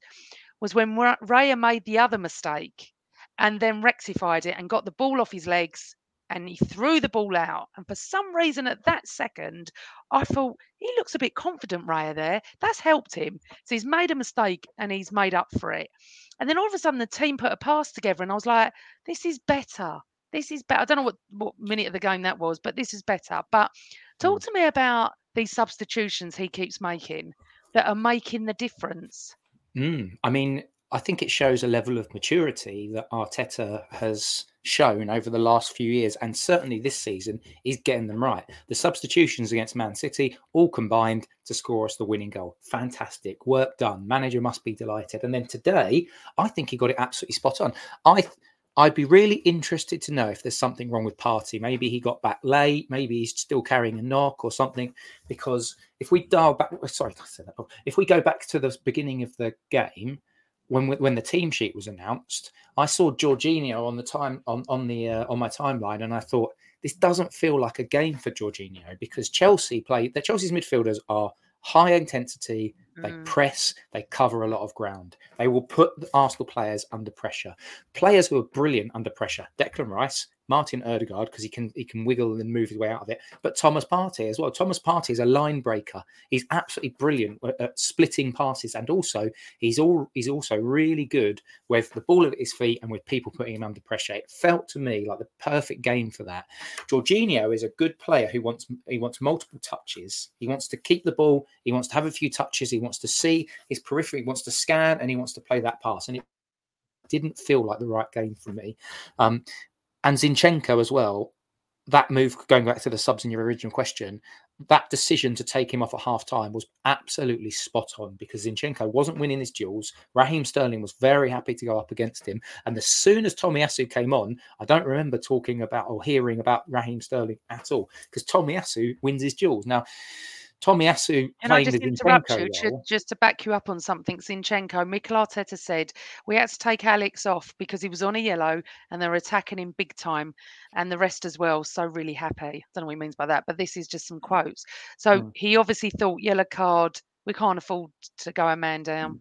was when Raya made the other mistake and then rectified it and got the ball off his legs and he threw the ball out. And for some reason, at that second, I thought he looks a bit confident, Raya, there. That's helped him. So he's made a mistake and he's made up for it. And then all of a sudden, the team put a pass together, and I was like, this is better. This is better. I don't know what, what minute of the game that was, but this is better. But talk mm. to me about these substitutions he keeps making that are making the difference. Mm, I mean, I think it shows a level of maturity that Arteta has shown over the last few years, and certainly this season, is getting them right. The substitutions against Man City all combined to score us the winning goal. Fantastic work done. Manager must be delighted. And then today, I think he got it absolutely spot on. I I'd be really interested to know if there's something wrong with Partey. Maybe he got back late. Maybe he's still carrying a knock or something. Because if we dial back, oh, sorry, I said that. If we go back to the beginning of the game, when when the team sheet was announced, I saw Jorginho on the time on on the uh, on my timeline, and I thought this doesn't feel like a game for Jorginho because Chelsea play. The Chelsea's midfielders are high intensity, they mm. press, they cover a lot of ground. They will put the Arsenal players under pressure. Players who are brilliant under pressure. Declan Rice, Martin Odegaard because he can he can wiggle and move his way out of it. But Thomas Partey as well. Thomas Partey is a line breaker. He's absolutely brilliant at splitting passes, and also he's all he's also really good with the ball at his feet and with people putting him under pressure. It felt to me like the perfect game for that. Jorginho is a good player who wants he wants multiple touches. He wants to keep the ball. He wants to have a few touches. He wants to see his periphery. He wants to scan and he wants to play that pass. And it didn't feel like the right game for me. Um, and Zinchenko as well. that move, going back to the subs in your original question, that decision to take him off at half time was absolutely spot on because Zinchenko wasn't winning his duels. Raheem Sterling was very happy to go up against him. And as soon as Tomiyasu came on, I don't remember talking about or hearing about Raheem Sterling at all because Tomiyasu wins his duels. Now, Tomiyasu And I playing just interrupt Zinchenko you to, just to back you up on something. Zinchenko, Mikel Arteta said we had to take Alex off because he was on a yellow and they're attacking him big time, and the rest as well. So really happy. I don't know what he means by that, but this is just some quotes. So Mm. he obviously thought yellow card. We can't afford to go a man down.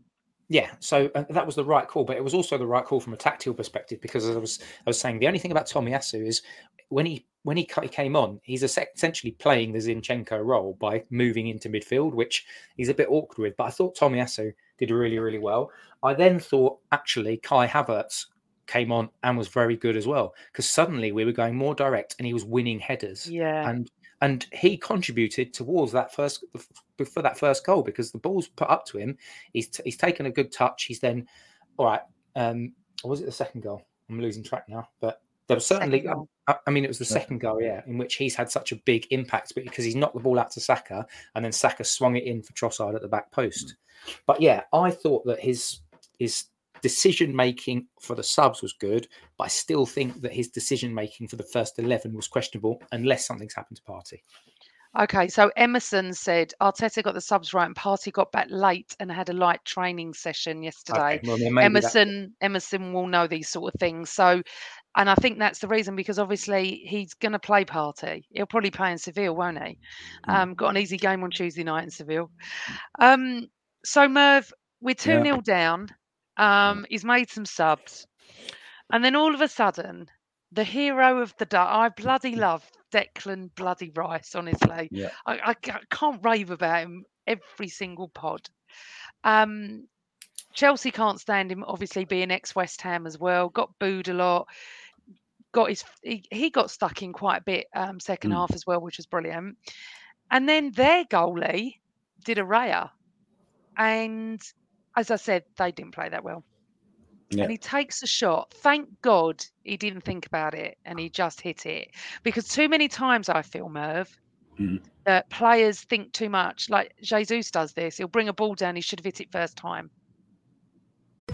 Yeah, so uh, that was the right call, but it was also the right call from a tactical perspective because as I was I was saying the only thing about Tomiyasu is when he when he ca- came on, he's essentially playing the Zinchenko role by moving into midfield, which he's a bit awkward with. But I thought Tomiyasu did really really well. I then thought actually Kai Havertz came on and was very good as well because suddenly we were going more direct and he was winning headers Yeah. and and he contributed towards that first for that first goal because the ball's put up to him. He's t- he's taken a good touch. He's then all right. Um, or was it the second goal? I'm losing track now, but there was certainly. I, I mean, it was the Second. second goal, yeah, in which he's had such a big impact, but because he's knocked the ball out to Saka, and then Saka swung it in for Trossard at the back post. But yeah, I thought that his his decision making for the subs was good, but I still think that his decision making for the first eleven was questionable unless something's happened to Partey. Okay, so Emerson said Arteta got the subs right and Partey got back late and had a light training session yesterday. Okay, well, maybe that- Emerson Emerson will know these sort of things. So, and I think that's the reason because obviously he's going to play Partey. He'll probably play in Seville, won't he? Mm. Um, got an easy game on Tuesday night in Seville. Um, so Merv, we're two Yeah. down. Um, he's made some subs, and then all of a sudden, the hero of the day. I bloody love Declan bloody Rice. Honestly, Yeah. I, I ca- can't rave about him every single pod. Um, Chelsea can't stand him, obviously being ex West Ham as well. Got booed a lot. Got his he, he got stuck in quite a bit um, second Mm. half as well, which was brilliant. And then their goalie did a raya, and as I said, they didn't play that well. Yeah. And he takes a shot. Thank God he didn't think about it and he just hit it. Because too many times I feel, Merv, Mhm. that players think too much. Like Jesus does this. He'll bring a ball down. He should have hit it first time.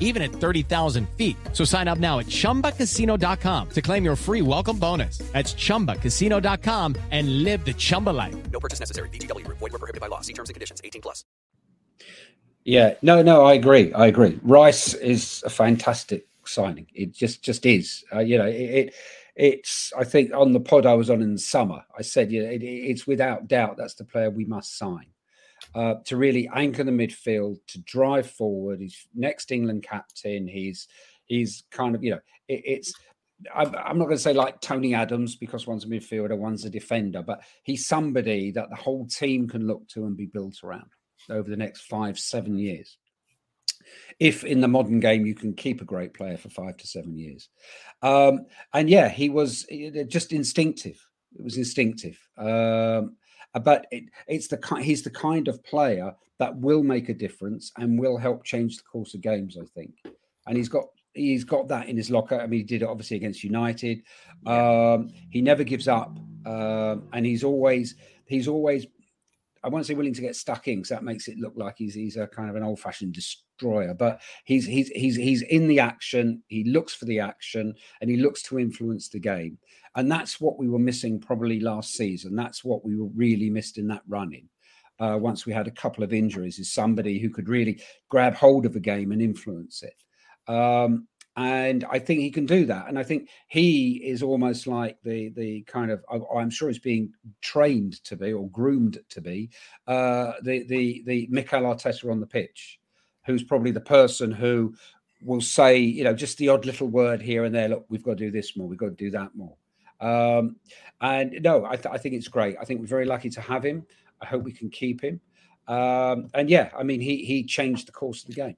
even at 30,000 feet. So sign up now at chumbacasino.com to claim your free welcome bonus. That's chumbacasino.com and live the Chumba life. No purchase necessary. VGW Group. Void were prohibited by law. See terms and conditions. 18 plus. Yeah, no, no, I agree. I agree. Rice is a fantastic signing. It just just is. Uh, you know, it, it it's. I think on the pod I was on in the summer, I said, you know, it, it's without doubt that's the player we must sign uh, to really anchor the midfield, to drive forward. He's next England captain. He's he's kind of you know, it, it's. I'm, not going to say like Tony Adams because one's a midfielder, one's a defender, but he's somebody that the whole team can look to and be built around over the next five, seven years. If in the modern game you can keep a great player for five to seven years. Um, and yeah, he was just instinctive. It was instinctive. Um, but it, it's the he's the kind of player that will make a difference and will help change the course of games, I think. And he's got he's got that in his locker. I mean, he did it obviously against United. Um, he never gives up, um, and he's always he's always I won't say willing to get stuck in because that makes it look like he's he's a kind of an old fashioned destroyer. But he's he's he's he's in the action. He looks for the action and he looks to influence the game. And that's what we were missing probably last season. That's what we were really missed in that running. Uh, once we had a couple of injuries, is somebody who could really grab hold of a game and influence it. Um, and I think he can do that. And I think he is almost like the the kind of I'm sure he's being trained to be or groomed to be uh, the the the Mikel Arteta on the pitch, who's probably the person who will say you know just the odd little word here and there. Look, we've got to do this more. We've got to do that more. Um, and no, I, th- I think it's great. I think we're very lucky to have him. I hope we can keep him. Um, and yeah, I mean, he he changed the course of the game.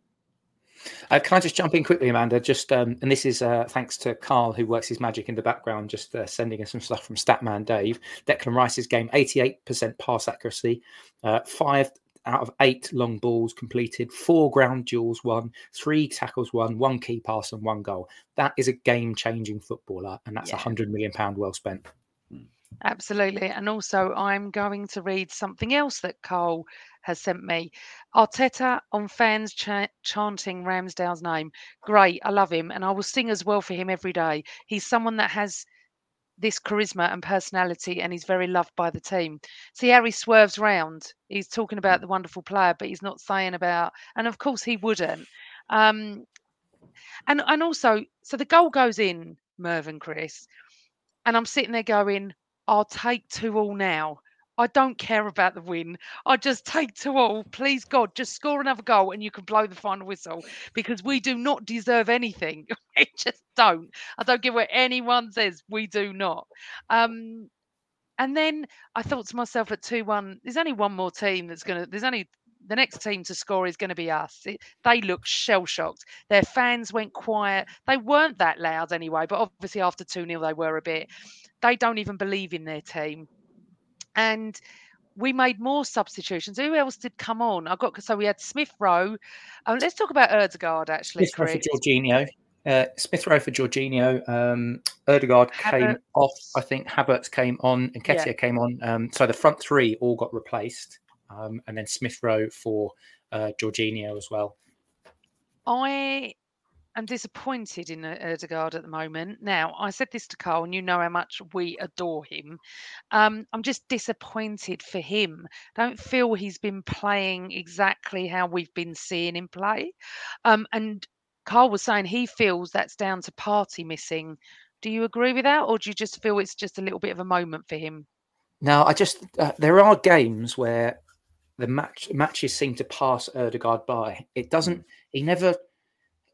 Uh, can I just jump in quickly, Amanda? Just um, and this is uh, thanks to Carl who works his magic in the background, just uh, sending us some stuff from Statman Dave. Declan Rice's game, eighty-eight percent pass accuracy, uh, five out of eight long balls completed, four ground duels won, three tackles won, one key pass and one goal. That is a game-changing footballer, and that's a Yeah. hundred million pound well spent. Absolutely. And also, I'm going to read something else that Carl has sent me. Arteta on fans cha- chanting Ramsdale's name. Great. I love him. And I will sing as well for him every day. He's someone that has this charisma and personality and he's very loved by the team. See how he swerves round. He's talking about the wonderful player, but he's not saying about, and of course he wouldn't. Um, and and also, so the goal goes in, Merv and Chris, and I'm sitting there going, I'll take two all now. I don't care about the win. I just take two all. Please God, just score another goal and you can blow the final whistle because we do not deserve anything. we just don't. I don't care what anyone says. We do not. Um, and then I thought to myself at 2 1, there's only one more team that's going to, there's only the next team to score is going to be us. It, they looked shell shocked. Their fans went quiet. They weren't that loud anyway, but obviously after 2 0, they were a bit. They don't even believe in their team. And we made more substitutions. Who else did come on? I got so we had Smith Rowe. Um, let's talk about Odegaard actually. Smith Rowe for. Jorginho. Uh, Smith Rowe for Jorginho. Um, Odegaard came off. I think Havertz came on and Yeah. Nketiah came on. Um, so the front three all got replaced. Um, and then Smith Rowe for uh, Jorginho as well. I am disappointed in Er- Odegaard at the moment. Now, I said this to Carl, and you know how much we adore him. Um, I'm just disappointed for him. Don't feel he's been playing exactly how we've been seeing him play. Um, and Carl was saying he feels that's down to Partey missing. Do you agree with that, or do you just feel it's just a little bit of a moment for him? Now, I just uh, there are games where the match matches seem to pass Odegaard by. It doesn't. He never.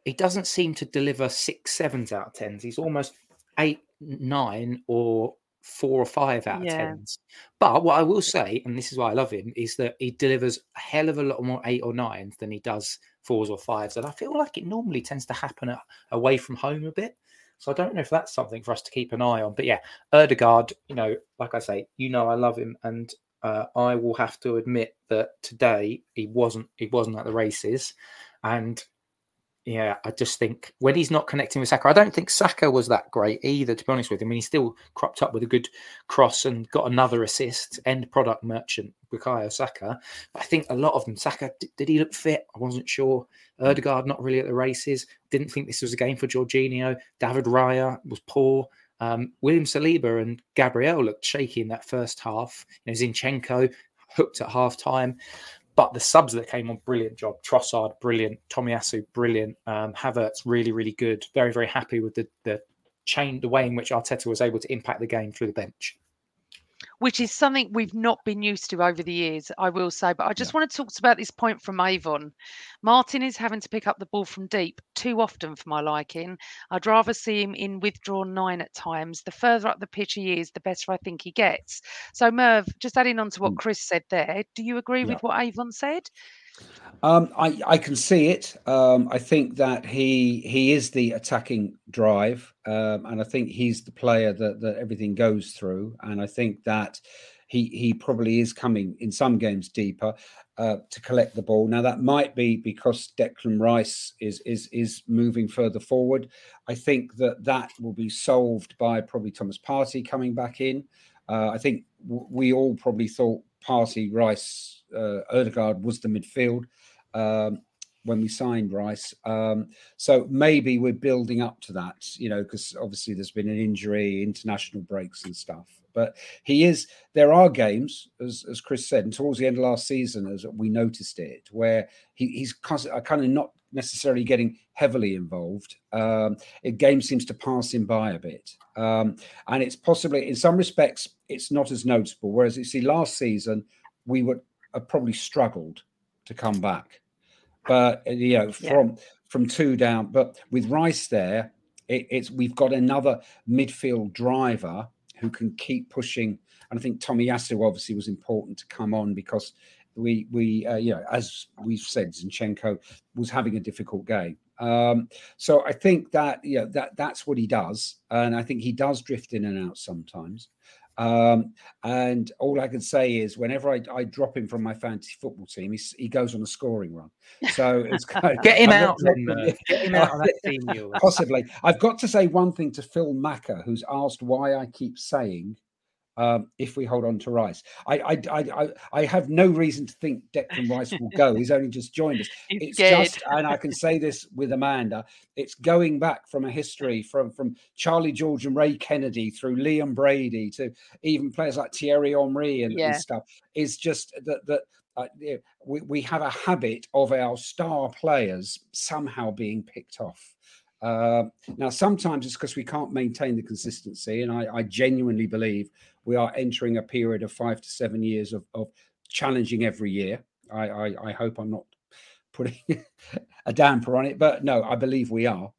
He doesn't seem to deliver six sevens out of tens. He's almost eight, nine, or four or five out of Yeah. tens. But what I will say, and this is why I love him, is that he delivers a hell of a lot more eight or nines than he does fours or fives. And I feel like it normally tends to happen a- away from home a bit. So I don't know if that's something for us to keep an eye on. But yeah, Odegaard, you know, like I say, you know, I love him, and uh, I will have to admit that today he wasn't he wasn't at the races, and yeah, I just think when he's not connecting with Saka, I don't think Saka was that great either. To be honest with him, I mean, he still cropped up with a good cross and got another assist. End product merchant, Bukayo Saka. But I think a lot of them, Saka, did, did he look fit? I wasn't sure. Odegaard not really at the races. Didn't think this was a game for Jorginho. David Raya was poor. Um, William Saliba and Gabriel looked shaky in that first half. You know, Zinchenko hooked at half time. But the subs that came on, brilliant job. Trossard, brilliant. Tomiyasu, brilliant. Um, Havertz, really, really good. Very, very happy with the the chain, the way in which Arteta was able to impact the game through the bench. Which is something we've not been used to over the years, I will say. But I just want to talk about this point from Avon. Martin is having to pick up the ball from deep too often for my liking. I'd rather see him in withdrawn nine at times. The further up the pitch he is, the better I think he gets. So, Merv, just adding on to what mm. Chris said there, do you agree with what Avon said? Um, I, I can see it. Um, I think that he he is the attacking drive, um, and I think he's the player that, that everything goes through. And I think that he he probably is coming in some games deeper uh, to collect the ball. Now that might be because Declan Rice is is is moving further forward. I think that that will be solved by probably Thomas Partey coming back in. Uh, I think w- we all probably thought Partey, Rice, uh, Odegaard was the midfield um, when we signed Rice. Um, so maybe we're building up to that, you know, because obviously there's been an injury, international breaks and stuff. But he is. There are games, as, as Chris said, and towards the end of last season, as we noticed it, where he, he's kind of not necessarily getting heavily involved. Um, it game seems to pass him by a bit, um, and it's possibly in some respects it's not as noticeable. Whereas you see, last season we would have probably struggled to come back, but uh, you know Yeah. from from two down. But with Rice there, it, it's we've got another midfield driver who can keep pushing. And I think Tomiyasu obviously was important to come on because we we uh, you know as we've said, Zinchenko was having a difficult game. Um, so I think that you know that that's what he does, and I think he does drift in and out sometimes. Um, and all I can say is, whenever I, I drop him from my fantasy football team, he, he goes on a scoring run. So it's kind of, Get him I've out, Merv. Get him out of that team. Possibly. I've got to say one thing to Phil Macker, who's asked why I keep saying um, if we hold on to Rice. I, I, I, I, I have no reason to think Declan Rice will go. He's only just joined us. It's just, and I can say this with Amanda, it's going back from a history from, from Charlie George and Ray Kennedy through Liam Brady to even players like Thierry Henry and, and stuff. Is just that, that uh, we, we have a habit of our star players somehow being picked off. Uh, now, sometimes it's because we can't maintain the consistency, and I, I genuinely believe we are entering a period of five to seven years of, of challenging every year. I, I, I hope I'm not putting a damper on it, but no, I believe we are.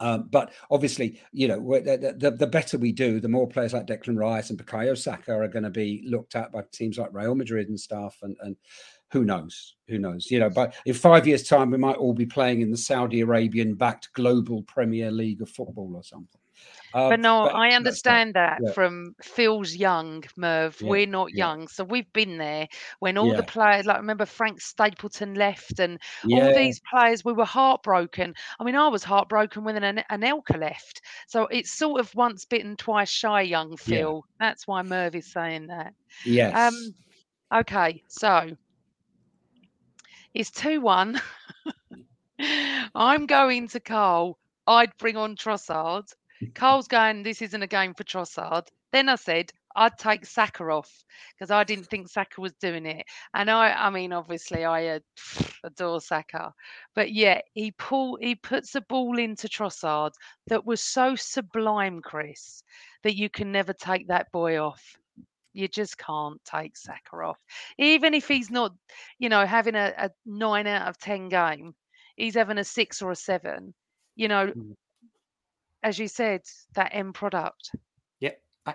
Um, but obviously, you know, the, the, the better we do, the more players like Declan Rice and Bukayo Saka are going to be looked at by teams like Real Madrid and stuff. And, and who knows? Who knows? You know, but in five years' time, we might all be playing in the Saudi Arabian backed global Premier League of football or something. Um, But no, but I understand that Yeah. from Phil's young, Merv. Yeah, We're not yeah. young. So we've been there when all the players, like remember Frank Stapleton left and all these players, we were heartbroken. I mean, I was heartbroken when an Anelka left. So it's sort of once bitten, twice shy, young Phil. That's why Merv is saying that. Yes. Um, okay, so it's 2 1. I'm going to Carl. I'd bring on Trossard. Carl's going, this isn't a game for Trossard. Then I said, I'd take Saka off because I didn't think Saka was doing it. And I, I mean, obviously, I adore Saka, but yeah, he pull, he puts a ball into Trossard that was so sublime, Chris, that you can never take that boy off. You just can't take Saka off, even if he's not, you know, having a, a nine out of ten game. He's having a six or a seven. You know, Mm. as you said, that end product.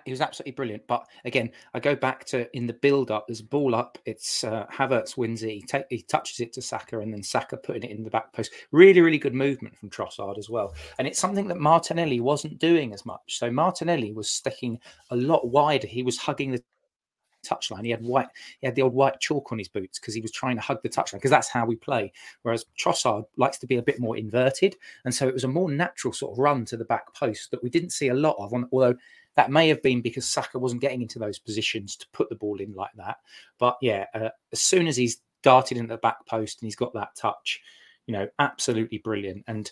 He was absolutely brilliant. But again, I go back to in the build-up. There's a ball up. It's uh, Havertz wins it. He, take, he touches it to Saka, and then Saka putting it in the back post. Really, really good movement from Trossard as well. And it's something that Martinelli wasn't doing as much. So Martinelli was sticking a lot wider. He was hugging the touchline. He had white, he had the old white chalk on his boots because he was trying to hug the touchline because that's how we play. Whereas Trossard likes to be a bit more inverted, and so it was a more natural sort of run to the back post that we didn't see a lot of. On, although that may have been because Saka wasn't getting into those positions to put the ball in like that. But yeah, uh, as soon as he's darted into the back post and he's got that touch, you know, absolutely brilliant. And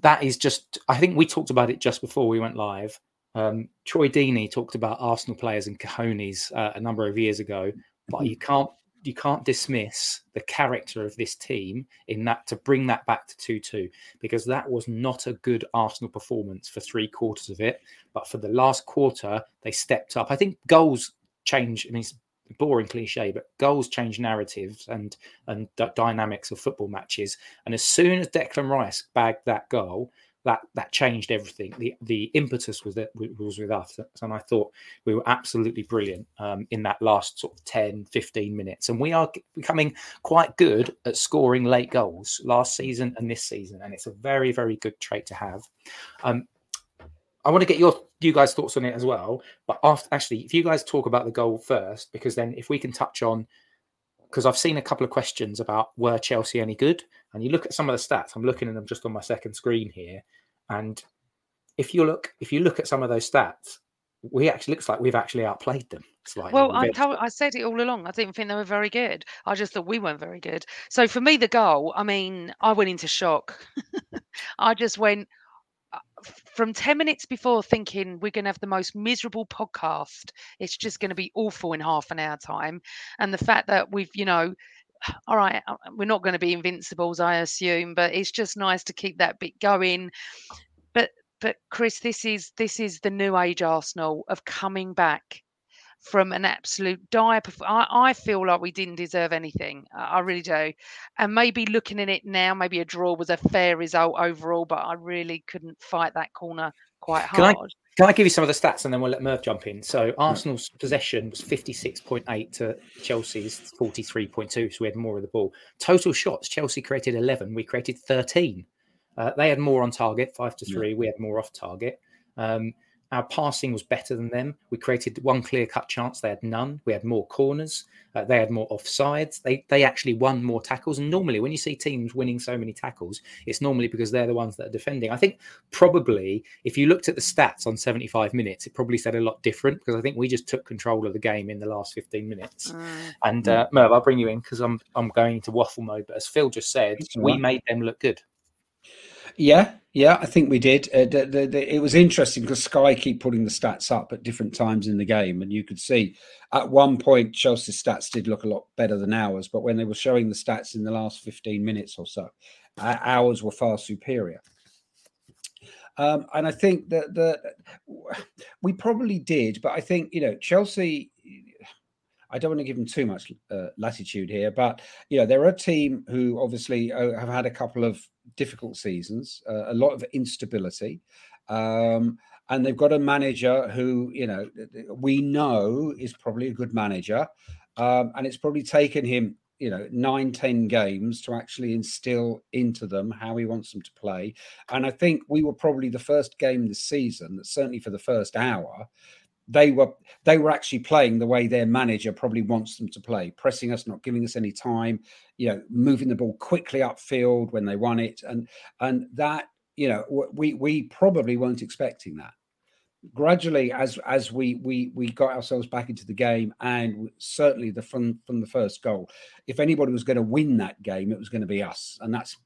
that is just, I think we talked about it just before we went live. Um, Troy Deeney talked about Arsenal players and cojones uh, a number of years ago, but you can't you can't dismiss the character of this team in that to bring that back to 2-2 because that was not a good Arsenal performance for three quarters of it. But for the last quarter they stepped up. I think goals change I mean it's boring cliche but goals change narratives and and d- dynamics of football matches. And as soon as Declan Rice bagged that goal that that changed everything. The the impetus was that was with us, and I thought we were absolutely brilliant um, in that last sort of 10, 15 minutes. And we are becoming quite good at scoring late goals last season and this season, and it's a very very good trait to have. Um, I want to get your you guys thoughts on it as well, but after actually, if you guys talk about the goal first, because then if we can touch on because I've seen a couple of questions about were Chelsea any good, and you look at some of the stats. I'm looking at them just on my second screen here, and if you look if you look at some of those stats, we actually looks like we've actually outplayed them slightly. Well, I told. I said it all along. I didn't think they were very good. I just thought we weren't very good. So for me, the goal. I mean, I went into shock. I just went uh, from 10 minutes before thinking we're going to have the most miserable podcast. It's just going to be awful in half an hour time. And the fact that we've, you know, all right, uh, we're not going to be invincibles, I assume, but it's just nice to keep that bit going. But but Chris, this is this is the new age Arsenal of coming back from an absolute dire. I, I feel like we didn't deserve anything. I, really do. And maybe looking at it now, maybe a draw was a fair result overall, but I really couldn't fight that corner quite Can I- hard. Can I give you some of the stats and then we'll let Merv jump in? So Arsenal's possession was 56.8 to Chelsea's 43.2, so we had more of the ball. Total shots, Chelsea created 11, we created 13. Uh, they had more on target, five to Yeah. three. We had more off target. Um, our passing was better than them. We created one clear cut chance. They had none. We had more corners. Uh, they had more offsides. They they actually won more tackles. And normally, when you see teams winning so many tackles, it's normally because they're the ones that are defending. I think probably if you looked at the stats on 75 minutes, it probably said a lot different because I think we just took control of the game in the last 15 minutes. Mm. And uh, Merv, I'll bring you in because I'm I'm going into waffle mode. But as Phil just said, we made them look good. Yeah, yeah, I think we did. Uh, the, the, the, it was interesting because Sky keep putting the stats up at different times in the game, and you could see at one point Chelsea's stats did look a lot better than ours, but when they were showing the stats in the last fifteen minutes or so, uh, ours were far superior. Um, and I think that the we probably did, but I think you know Chelsea. I don't want to give them too much uh, latitude here, but you know they're a team who obviously uh, have had a couple of difficult seasons, uh, a lot of instability, um, and they've got a manager who you know we know is probably a good manager, um, and it's probably taken him you know nine ten games to actually instill into them how he wants them to play, and I think we were probably the first game this season certainly for the first hour they were they were actually playing the way their manager probably wants them to play, pressing us, not giving us any time, you know, moving the ball quickly upfield when they won it, and and that you know we we probably weren't expecting that. Gradually, as as we we we got ourselves back into the game, and certainly the from from the first goal, if anybody was going to win that game, it was going to be us, and that's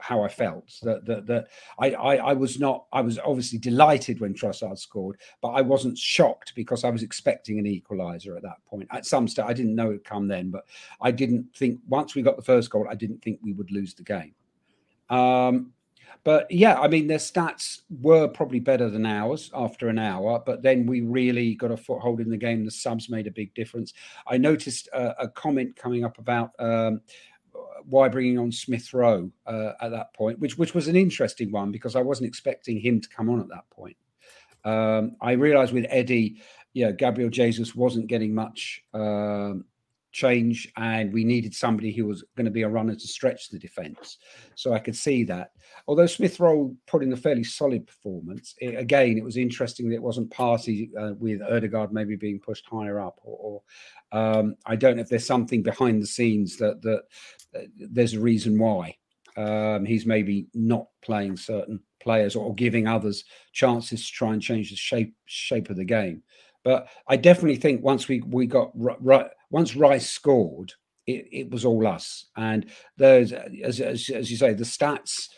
how I felt. That that that I, I I was not. I was obviously delighted when Trossard scored, but I wasn't shocked because I was expecting an equaliser at that point. At some stage, I didn't know it would come then, but I didn't think once we got the first goal, I didn't think we would lose the game. Um, but yeah, I mean, their stats were probably better than ours after an hour, but then we really got a foothold in the game. The subs made a big difference. I noticed a, a comment coming up about um, why bringing on Smith Rowe uh, at that point, which which was an interesting one because I wasn't expecting him to come on at that point. Um, I realised with Eddie, yeah, Gabriel Jesus wasn't getting much um, change, and we needed somebody who was going to be a runner to stretch the defence. So I could see that. Although Smith Rowe put in a fairly solid performance, it, again, it was interesting that it wasn't Partey uh, with Odegaard maybe being pushed higher up, or, or um, I don't know if there's something behind the scenes that that uh, there's a reason why um, he's maybe not playing certain players or giving others chances to try and change the shape shape of the game. But I definitely think once we we got right once Rice scored, it, it was all us. And those, as, as, as you say, the stats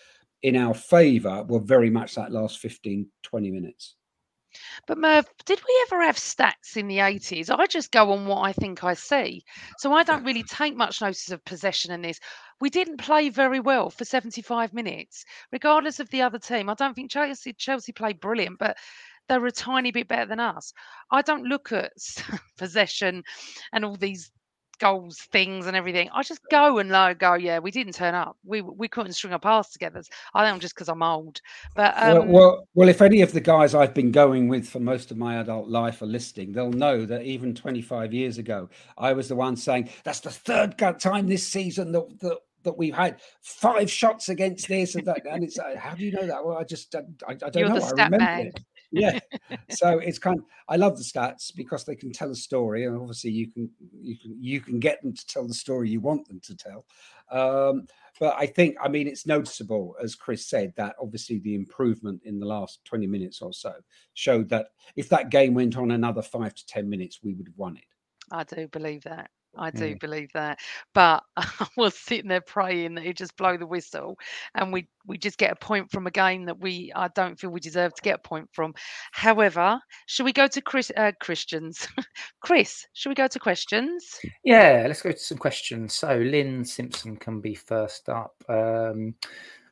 in our favour were very much that last 15, 20 minutes. But Merv, did we ever have stats in the 80s? I just go on what I think I see. So I don't really take much notice of possession in this. We didn't play very well for 75 minutes, regardless of the other team. I don't think Chelsea Chelsea played brilliant, but they were a tiny bit better than us. I don't look at possession and all these goals things and everything. I just go and like go, yeah, we didn't turn up. We we couldn't string a pass together. I think just because I'm old. But um, well, well, well, if any of the guys I've been going with for most of my adult life are listening, they'll know that even 25 years ago, I was the one saying that's the third time this season that that, that we've had five shots against this and that. And it's uh, how do you know that? Well, I just I, I don't You're know. I remember it. Yeah. so it's kind. Of, I love the stats because they can tell a story, and obviously you can you can you can get them to tell the story you want them to tell. Um, but I think, I mean, it's noticeable, as Chris said, that obviously the improvement in the last 20 minutes or so showed that if that game went on another five to 10 minutes, we would have won it. I do believe that. I do Mm. believe that. But I was sitting there praying that he'd just blow the whistle and we we just get a point from a game that we I don't feel we deserve to get a point from. However, should we go to Chris uh, Christians? Chris, should we go to questions? Yeah, let's go to some questions. So Lynn Simpson can be first up. Um,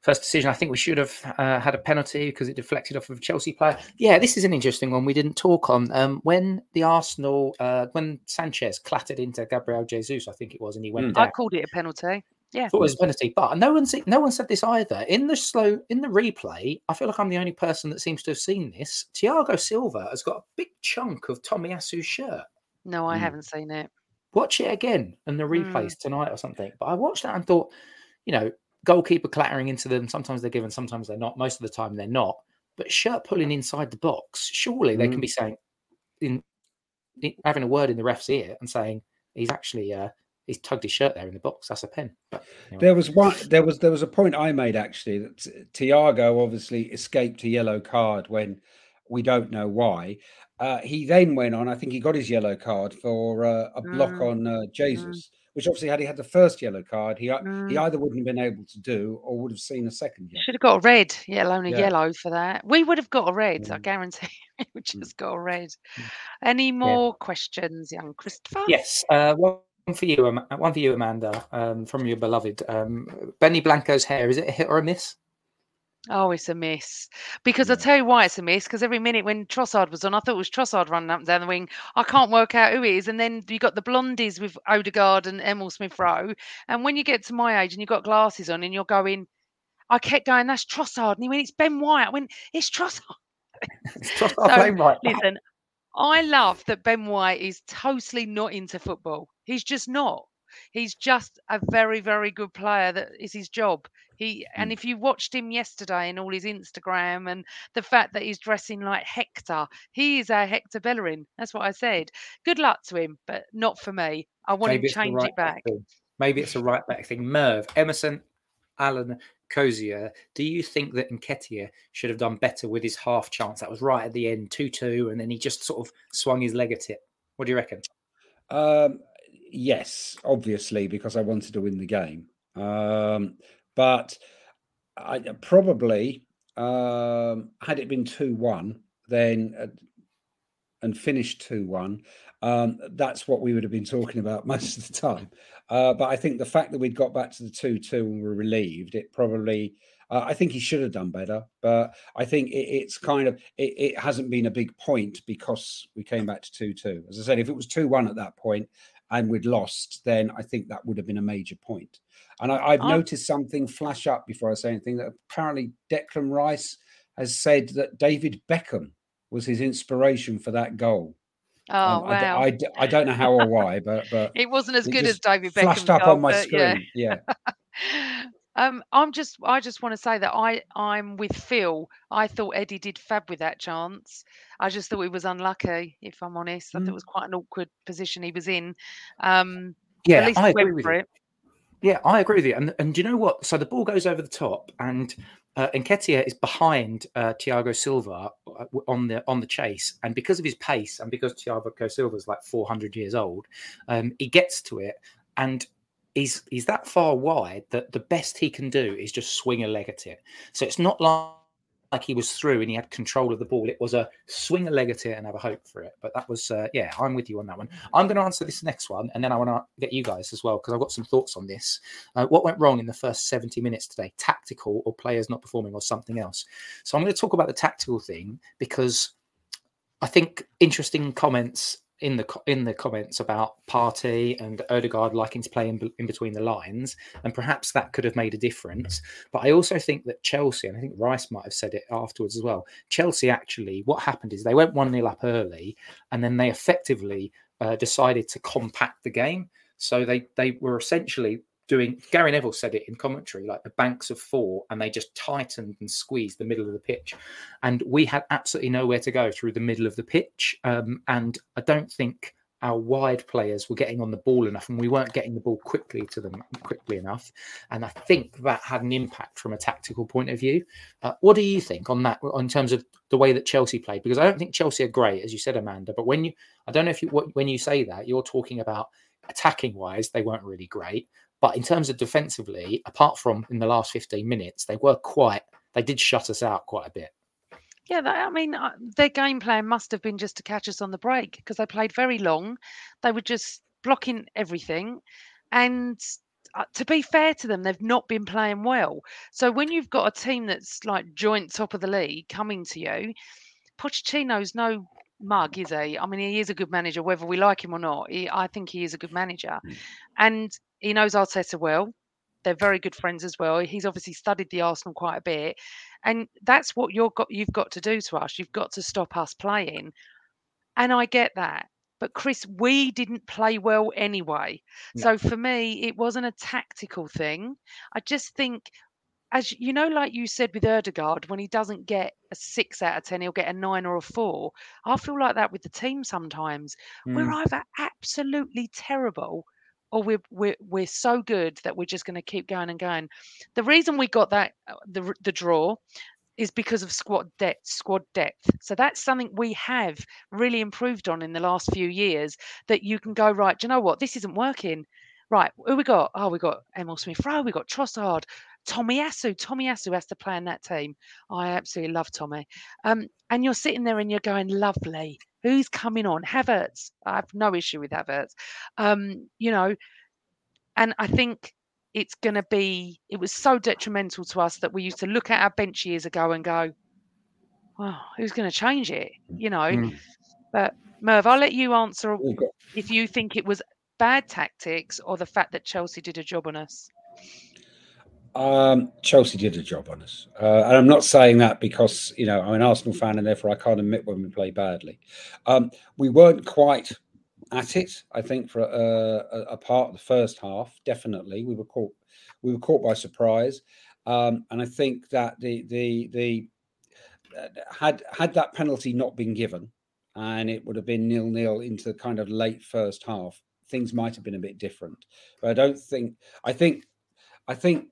first decision. I think we should have uh, had a penalty because it deflected off of a Chelsea player. Yeah, this is an interesting one we didn't talk on. Um, when the Arsenal, uh, when Sanchez clattered into Gabriel Jesus, I think it was, and he went Mm. down. I called it a penalty. Yeah. thought it was a penalty, but no one no one said this either. In the slow in the replay, I feel like I'm the only person that seems to have seen this. Thiago Silva has got a big chunk of Tomiyasu's shirt. No, I Mm. haven't seen it. Watch it again and the replays tonight or something. But I watched that and thought, you know, goalkeeper clattering into them. Sometimes they're given, sometimes they're not. Most of the time they're not. But shirt pulling inside the box, surely they can Mm. be saying, in, in having a word in the ref's ear and saying he's actually uh, he's tugged his shirt there in the box. That's a pen. But anyway. There was one. There was there was a point I made actually that Thiago obviously escaped a yellow card when we don't know why. Uh, he then went on. I think he got his yellow card for uh, a block Mm, on uh, Jesus, which obviously had he had the first yellow card, he ei- he Mm. either wouldn't have been able to do or would have seen a second yellow. Should have got a red, yellow and a Yeah. yellow for that. We would have got a red, I Mm. guarantee. we Mm. just got a red. Any more questions, young Christopher? Yes, uh, one for you, one for you, Amanda, um, from your beloved um, Benny Blanco's hair. Is it a hit or a miss? Oh, it's a miss. Because Yeah. I'll tell you why it's a miss. Because every minute when Trossard was on, I thought it was Trossard running up and down the wing. I can't work out who it is. And then you got the blondies with Odegaard and Emil Smith Rowe. And when you get to my age and you've got glasses on and you're going, I kept going, that's Trossard. And he went, it's Ben White. I went, it's Trossard. It's Trossard So, playing right back. Listen, I love that Ben White is totally not into football. He's just not. He's just a very, very good player. That is his job. He and if you watched him yesterday and all his Instagram and the fact that he's dressing like Hector, he is our Hector Bellerin. That's what I said. Good luck to him, but not for me. I want him to change right it back. thing. Maybe it's a right back thing. Merv, Emerson, Alan, Cozier. Do you think that Nketiah should have done better with his half chance? That was right at the end, 2 2, and then he just sort of swung his leg at it. What do you reckon? Um, yes, obviously, because I wanted to win the game. Um, but I probably um, had it been two one, then uh, and finished two one. Um, that's what we would have been talking about most of the time. Uh, but I think the fact that we'd got back to the two two and were relieved, it probably. Uh, I think he should have done better, but I think it, it's kind of it, it hasn't been a big point because we came back to two two. As I said, if it was two one at that point and we'd lost, then I think that would have been a major point. And I, I've I- noticed something flash up before I say anything that apparently Declan Rice has said that David Beckham was his inspiration for that goal. Oh Um, I wow! I, d- I don't know how or why, but but it wasn't as it good as David Beckham. flashed up on my screen. Yeah. um, I'm just, I just want to say that I, I'm with Phil. I thought Eddie did fab with that chance. I just thought he was unlucky, if I'm honest. I thought it Mm. was quite an awkward position he was in. Um, Yeah, at least I he agree went with for you. it. Yeah, I agree with you. And and do you know what? So the ball goes over the top, and uh, Nketiah is behind uh, Thiago Silva uh, on the on the chase, and because of his pace, and because Thiago Silva is like 400 years old, um, he gets to it, and he's he's that far wide that the best he can do is just swing a leg at it. So it's not like like he was through and he had control of the ball. It was a swing a leg at it and have a hope for it. But that was, uh, yeah, I'm with you on that one. I'm going to answer this next one, and then I want to get you guys as well because I've got some thoughts on this. Uh, what went wrong in the first 70 minutes today? Tactical or players not performing or something else? So I'm going to talk about the tactical thing because I think interesting comments in the in the comments about Partey and Odegaard liking to play in, in between the lines, and perhaps that could have made a difference. But I also think that Chelsea, and I think Rice might have said it afterwards as well. Chelsea actually, what happened is they went one 0 up early, and then they effectively uh, decided to compact the game. So they they were essentially doing. Gary Neville said it in commentary, like the banks of four, and they just tightened and squeezed the middle of the pitch, and we had absolutely nowhere to go through the middle of the pitch. Um, and I don't think our wide players were getting on the ball enough, and we weren't getting the ball quickly to them quickly enough. And I think that had an impact from a tactical point of view. Uh, what do you think on that, in terms of the way that Chelsea played? Because I don't think Chelsea are great, as you said, Amanda. But when you, I don't know if you, when you say that, you're talking about attacking wise, they weren't really great. But in terms of defensively, apart from in the last 15 minutes, they were quite, they did shut us out quite a bit. Yeah, I mean, uh, their game plan must have been just to catch us on the break because they played very long. They were just blocking everything. And uh, to be fair to them, they've not been playing well. So when you've got a team that's like joint top of the league coming to you, Pochettino's no mug, is he? I mean, he is a good manager, whether we like him or not. He, I think he is a good manager, hmm. and he knows Arteta well. They're very good friends as well. He's obviously studied the Arsenal quite a bit, and that's what you're got. You've got to do to us. You've got to stop us playing, and I get that. But Chris, we didn't play well anyway. No. So for me, it wasn't a tactical thing. I just think, as you know, like you said with Odegaard, when he doesn't get a six out of ten, he'll get a nine or a four. I feel like that with the team sometimes. We're Mm. either absolutely terrible or we're we're we're so good that we're just going to keep going and going. The reason we got that uh, the the draw is because of squad depth, squad depth. So that's something we have really improved on in the last few years. That you can go right. Do you know what? This isn't working. Right, who we got? Oh, we got Emil Smith Rowe, we got Trossard, Tomiyasu. Tommy Asu has to play in that team. I absolutely love Tommy. Um, and you're sitting there and you're going, lovely. Who's coming on? Havertz. I have no issue with Havertz. Um, you know, and I think it's going to be. It was so detrimental to us that we used to look at our bench years ago and go, "Well, who's going to change it?" You know. Mm. But Merv, I'll let you answer if you think it was bad tactics or the fact that Chelsea did a job on us. Um, Chelsea did a job on us, uh, and I'm not saying that because you know I'm an Arsenal fan and therefore I can't admit when we play badly. Um, we weren't quite at it. I think for a, a, a part of the first half, definitely we were caught. We were caught by surprise, um, and I think that the the the uh, had had that penalty not been given, and it would have been nil nil into the kind of late first half. Things might have been a bit different, but I don't think. I think. I think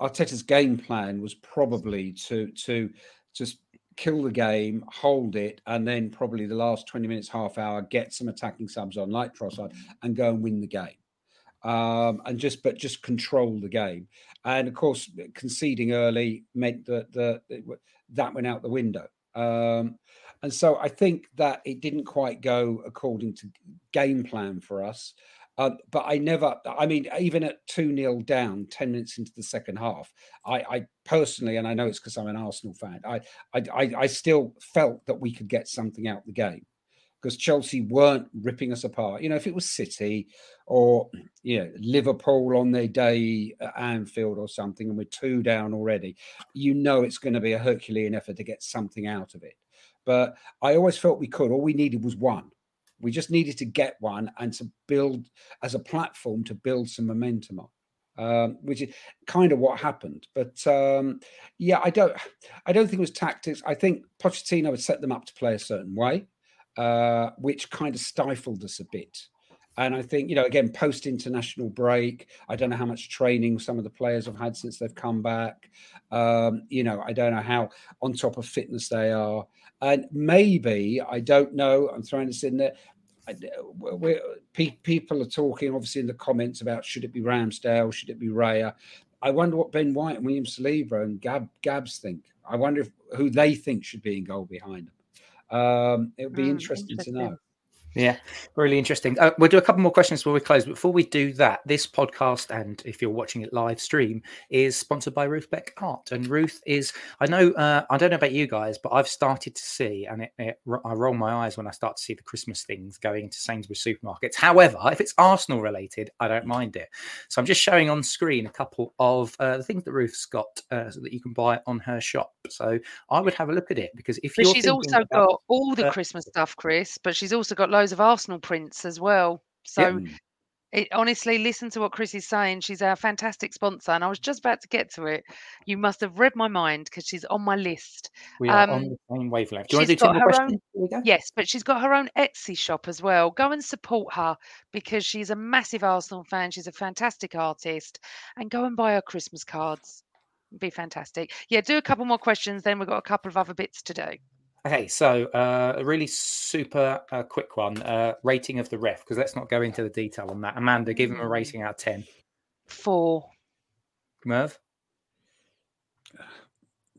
Arteta's game plan was probably to to just kill the game, hold it, and then probably the last 20 minutes, half hour, get some attacking subs on like Trossard and go and win the game. Um, and just but just control the game. And of course, conceding early meant that the that went out the window. Um, and so I think that it didn't quite go according to game plan for us. Um, but I never, I mean, even at 2 0 down, 10 minutes into the second half, I, I personally, and I know it's because I'm an Arsenal fan, I, I, I, I still felt that we could get something out the game because Chelsea weren't ripping us apart. You know, if it was City or, you know, Liverpool on their day at Anfield or something, and we're two down already, you know it's going to be a Herculean effort to get something out of it. But I always felt we could. All we needed was one. We just needed to get one and to build as a platform to build some momentum on, um, which is kind of what happened. But um, yeah, I don't, I don't think it was tactics. I think Pochettino had set them up to play a certain way, uh, which kind of stifled us a bit. And I think, you know, again, post international break, I don't know how much training some of the players have had since they've come back. Um, you know, I don't know how on top of fitness they are. And maybe, I don't know, I'm throwing this in there. We're, people are talking, obviously, in the comments about should it be Ramsdale, should it be Raya? I wonder what Ben White and William Saliba and Gab Gabs think. I wonder if, who they think should be in goal behind them. Um, it would be Mm, interesting, to know. Yeah, really interesting. Uh, we'll do a couple more questions before we close. Before we do that, this podcast, and if you're watching it live stream, is sponsored by Ruth Beck Art. And Ruth is, I know, uh, I don't know about you guys, but I've started to see, and it, it, I roll my eyes when I start to see the Christmas things going into Sainsbury's supermarkets. However, if it's Arsenal related, I don't mind it. So I'm just showing on screen a couple of uh, the things that Ruth's got uh, so that you can buy on her shop. So I would have a look at it because if she's also about- got all the uh, Christmas stuff, Chris. But she's also got loads of Arsenal prints as well. So it, honestly, listen to what Chris is saying. She's our fantastic sponsor, and I was just about to get to it. You must have read my mind because she's on my list. we are on um, the same wavelength. Do you want to do two more questions? own- Here we go. Yes, but she's got her own Etsy shop as well. Go and support her because she's a massive Arsenal fan. She's a fantastic artist, and go and buy her Christmas cards. It'd be fantastic. Yeah, do a couple more questions, then we've got a couple of other bits to do. Okay, so uh, a really super uh, quick one uh, rating of the ref, because let's not go into the detail on that. Amanda, give him a rating out of 10. Four. Merv,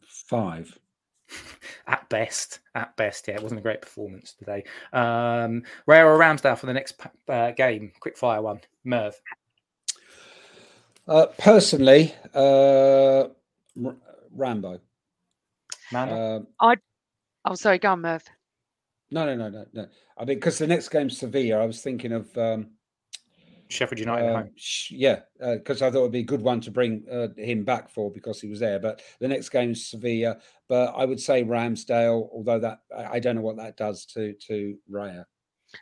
Five. at best, at best, yeah, it wasn't a great performance today. Um, Raya or Ramsdale for the next uh, game? Quick fire one. Merv, Uh, personally, uh, R- Rambo. Amanda? Uh, Oh, sorry, go on, Merv. no, no, no, no, no. I mean, because the next game's Sevilla. I was thinking of um, Sheffield United at home. sh- yeah, because I thought it'd be a good one to bring uh, him back for because he was there. But the next game is Sevilla. But I would say Ramsdale, although that I I don't know what that does to to Raya.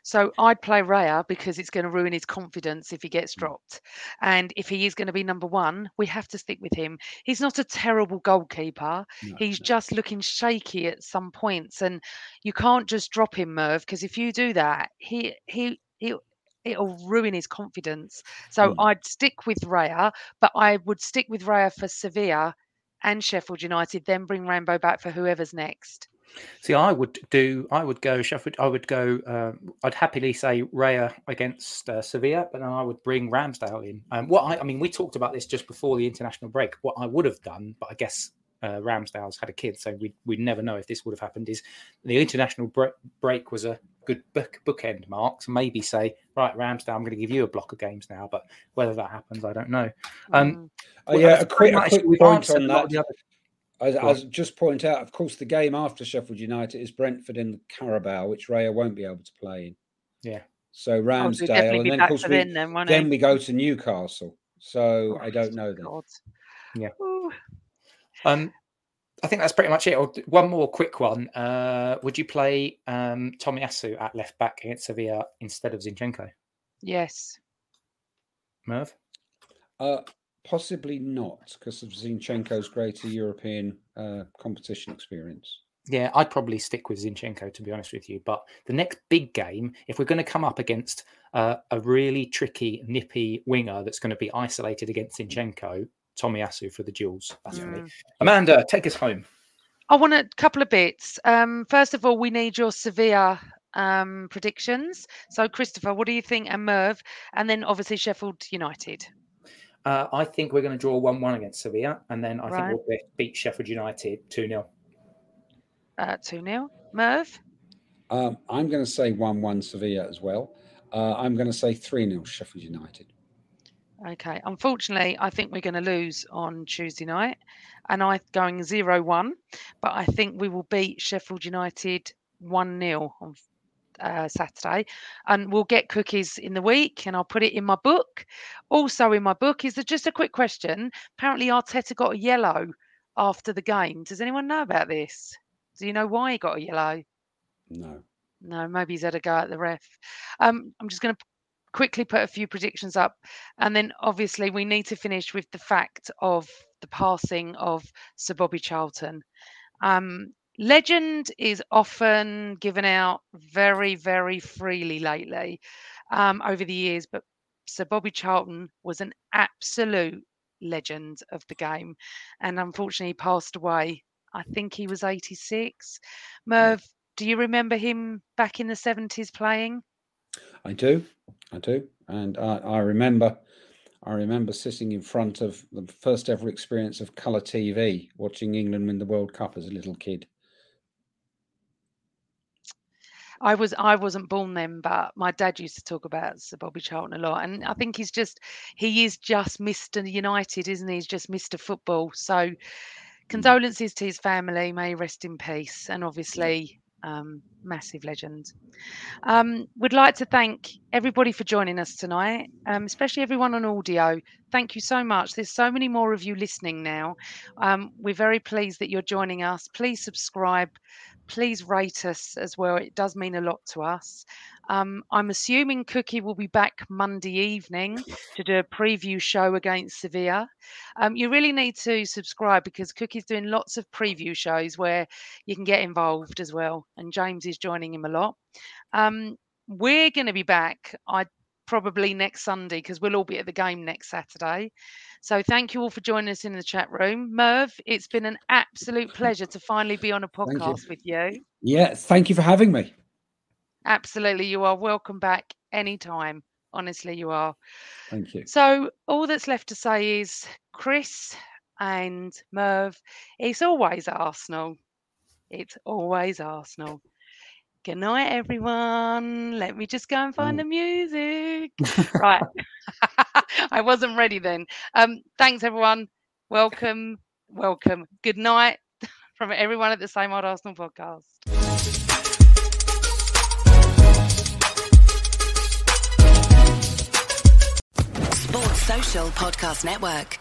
So I'd play Raya because it's going to ruin his confidence if he gets Mm. dropped. And if he is going to be number one, we have to stick with him. He's not a terrible goalkeeper. No, He's no. just looking shaky at some points, and you can't just drop him, Merv, because if you do that, he he he it'll ruin his confidence. So Mm. I'd stick with Raya, but I would stick with Raya for Sevilla and Sheffield United, then bring Rambo back for whoever's next. See, I would do. I would go Sheffield. I would go. Um, I'd happily say Raya against uh, Sevilla, but then I would bring Ramsdale in. Um, what I, I mean, we talked about this just before the international break. What I would have done, but I guess uh, Ramsdale's had a kid, so we we never know if this would have happened. Is the international bre- break was a good book bookend mark? So maybe say, right, Ramsdale, I'm going to give you a block of games now, but whether that happens, I don't know. Um, Mm. Well, yeah, a quick, a quick point on that. Of the other- I, Go I was just point out, of course, the game after Sheffield United is Brentford in the Carabao, which Raya won't be able to play in. Yeah. So Oh, so Ramsdale, and then of course we, then, then, won't then he? we go to Newcastle. So I Oh, don't know then. God. Yeah. Ooh. Um, I think that's pretty much it. One more quick one. Uh, would you play um, Tomiyasu at left back against Sevilla instead of Zinchenko? Yes. Merv? Uh, possibly not, because of Zinchenko's greater European uh, competition experience. Yeah, I'd probably stick with Zinchenko to be honest with you. But the next big game, if we're going to come up against uh, a really tricky, nippy winger that's going to be isolated against Zinchenko, Tomiyasu for the duels. That's for me. Mm. Amanda, take us home. I want a couple of bits. Um, first of all, we need your Sevilla um, predictions. So, Christopher, what do you think? And Merv, and then obviously Sheffield United. Uh, I think we're going to draw 1 1 against Sevilla, and then I Right. think we'll beat Sheffield United 2 0. Uh, 2 0. Merv? Um, I'm going to say 1 1 Sevilla as well. Uh, I'm going to say 3 0 Sheffield United. Okay. Unfortunately, I think we're going to lose on Tuesday night, and I'm going 0 1. But I think we will beat Sheffield United 1 0 on uh, Saturday, and we'll get cookies in the week, and I'll put it in my book. Also, in my book is there just a quick question. Apparently, Arteta got a yellow after the game. Does anyone know about this? Do you know why he got a yellow? No. No, maybe he's had a go at the ref. Um, I'm just going to quickly put a few predictions up, and then obviously we need to finish with the fact of the passing of Sir Bobby Charlton. Um, legend is often given out very, very freely lately um, over the years, but Sir Bobby Charlton was an absolute legend of the game, and unfortunately he passed away. I think he was 86. Merv, do you remember him back in the 70s playing? I do, I do, and I, I remember, I remember sitting in front of the first ever experience of colour TV, watching England win the World Cup as a little kid. I was I wasn't born then, but my dad used to talk about Sir Bobby Charlton a lot, and I think he's just he is just Mr. United, isn't he? He's just Mr. Football. So condolences to his family. May he rest in peace, and obviously um, massive legend. Um, would like to thank everybody for joining us tonight, um, especially everyone on audio. Thank you so much. There's so many more of you listening now. Um, we're very pleased that you're joining us. Please subscribe. Please rate us as well. It does mean a lot to us. Um, I'm assuming Cookie will be back Monday evening to do a preview show against Sevilla. Um, you really need to subscribe because Cookie's doing lots of preview shows where you can get involved as well. And James is joining him a lot. Um, we're going to be back, I probably next Sunday because we'll all be at the game next Saturday. So thank you all for joining us in the chat room. Merv, it's been an absolute pleasure to finally be on a you. podcast with you. Yeah, thank you for having me. Absolutely, you are welcome back anytime. Honestly, you are. Thank you. So all that's left to say is Chris and Merv, it's always Arsenal. It's always Arsenal. Good night, everyone. Let me just go and find Mm. the music. right. I wasn't ready then. Um, thanks everyone. Welcome, welcome. Good night from everyone at the Same Old Arsenal podcast. Sports Social Podcast Network.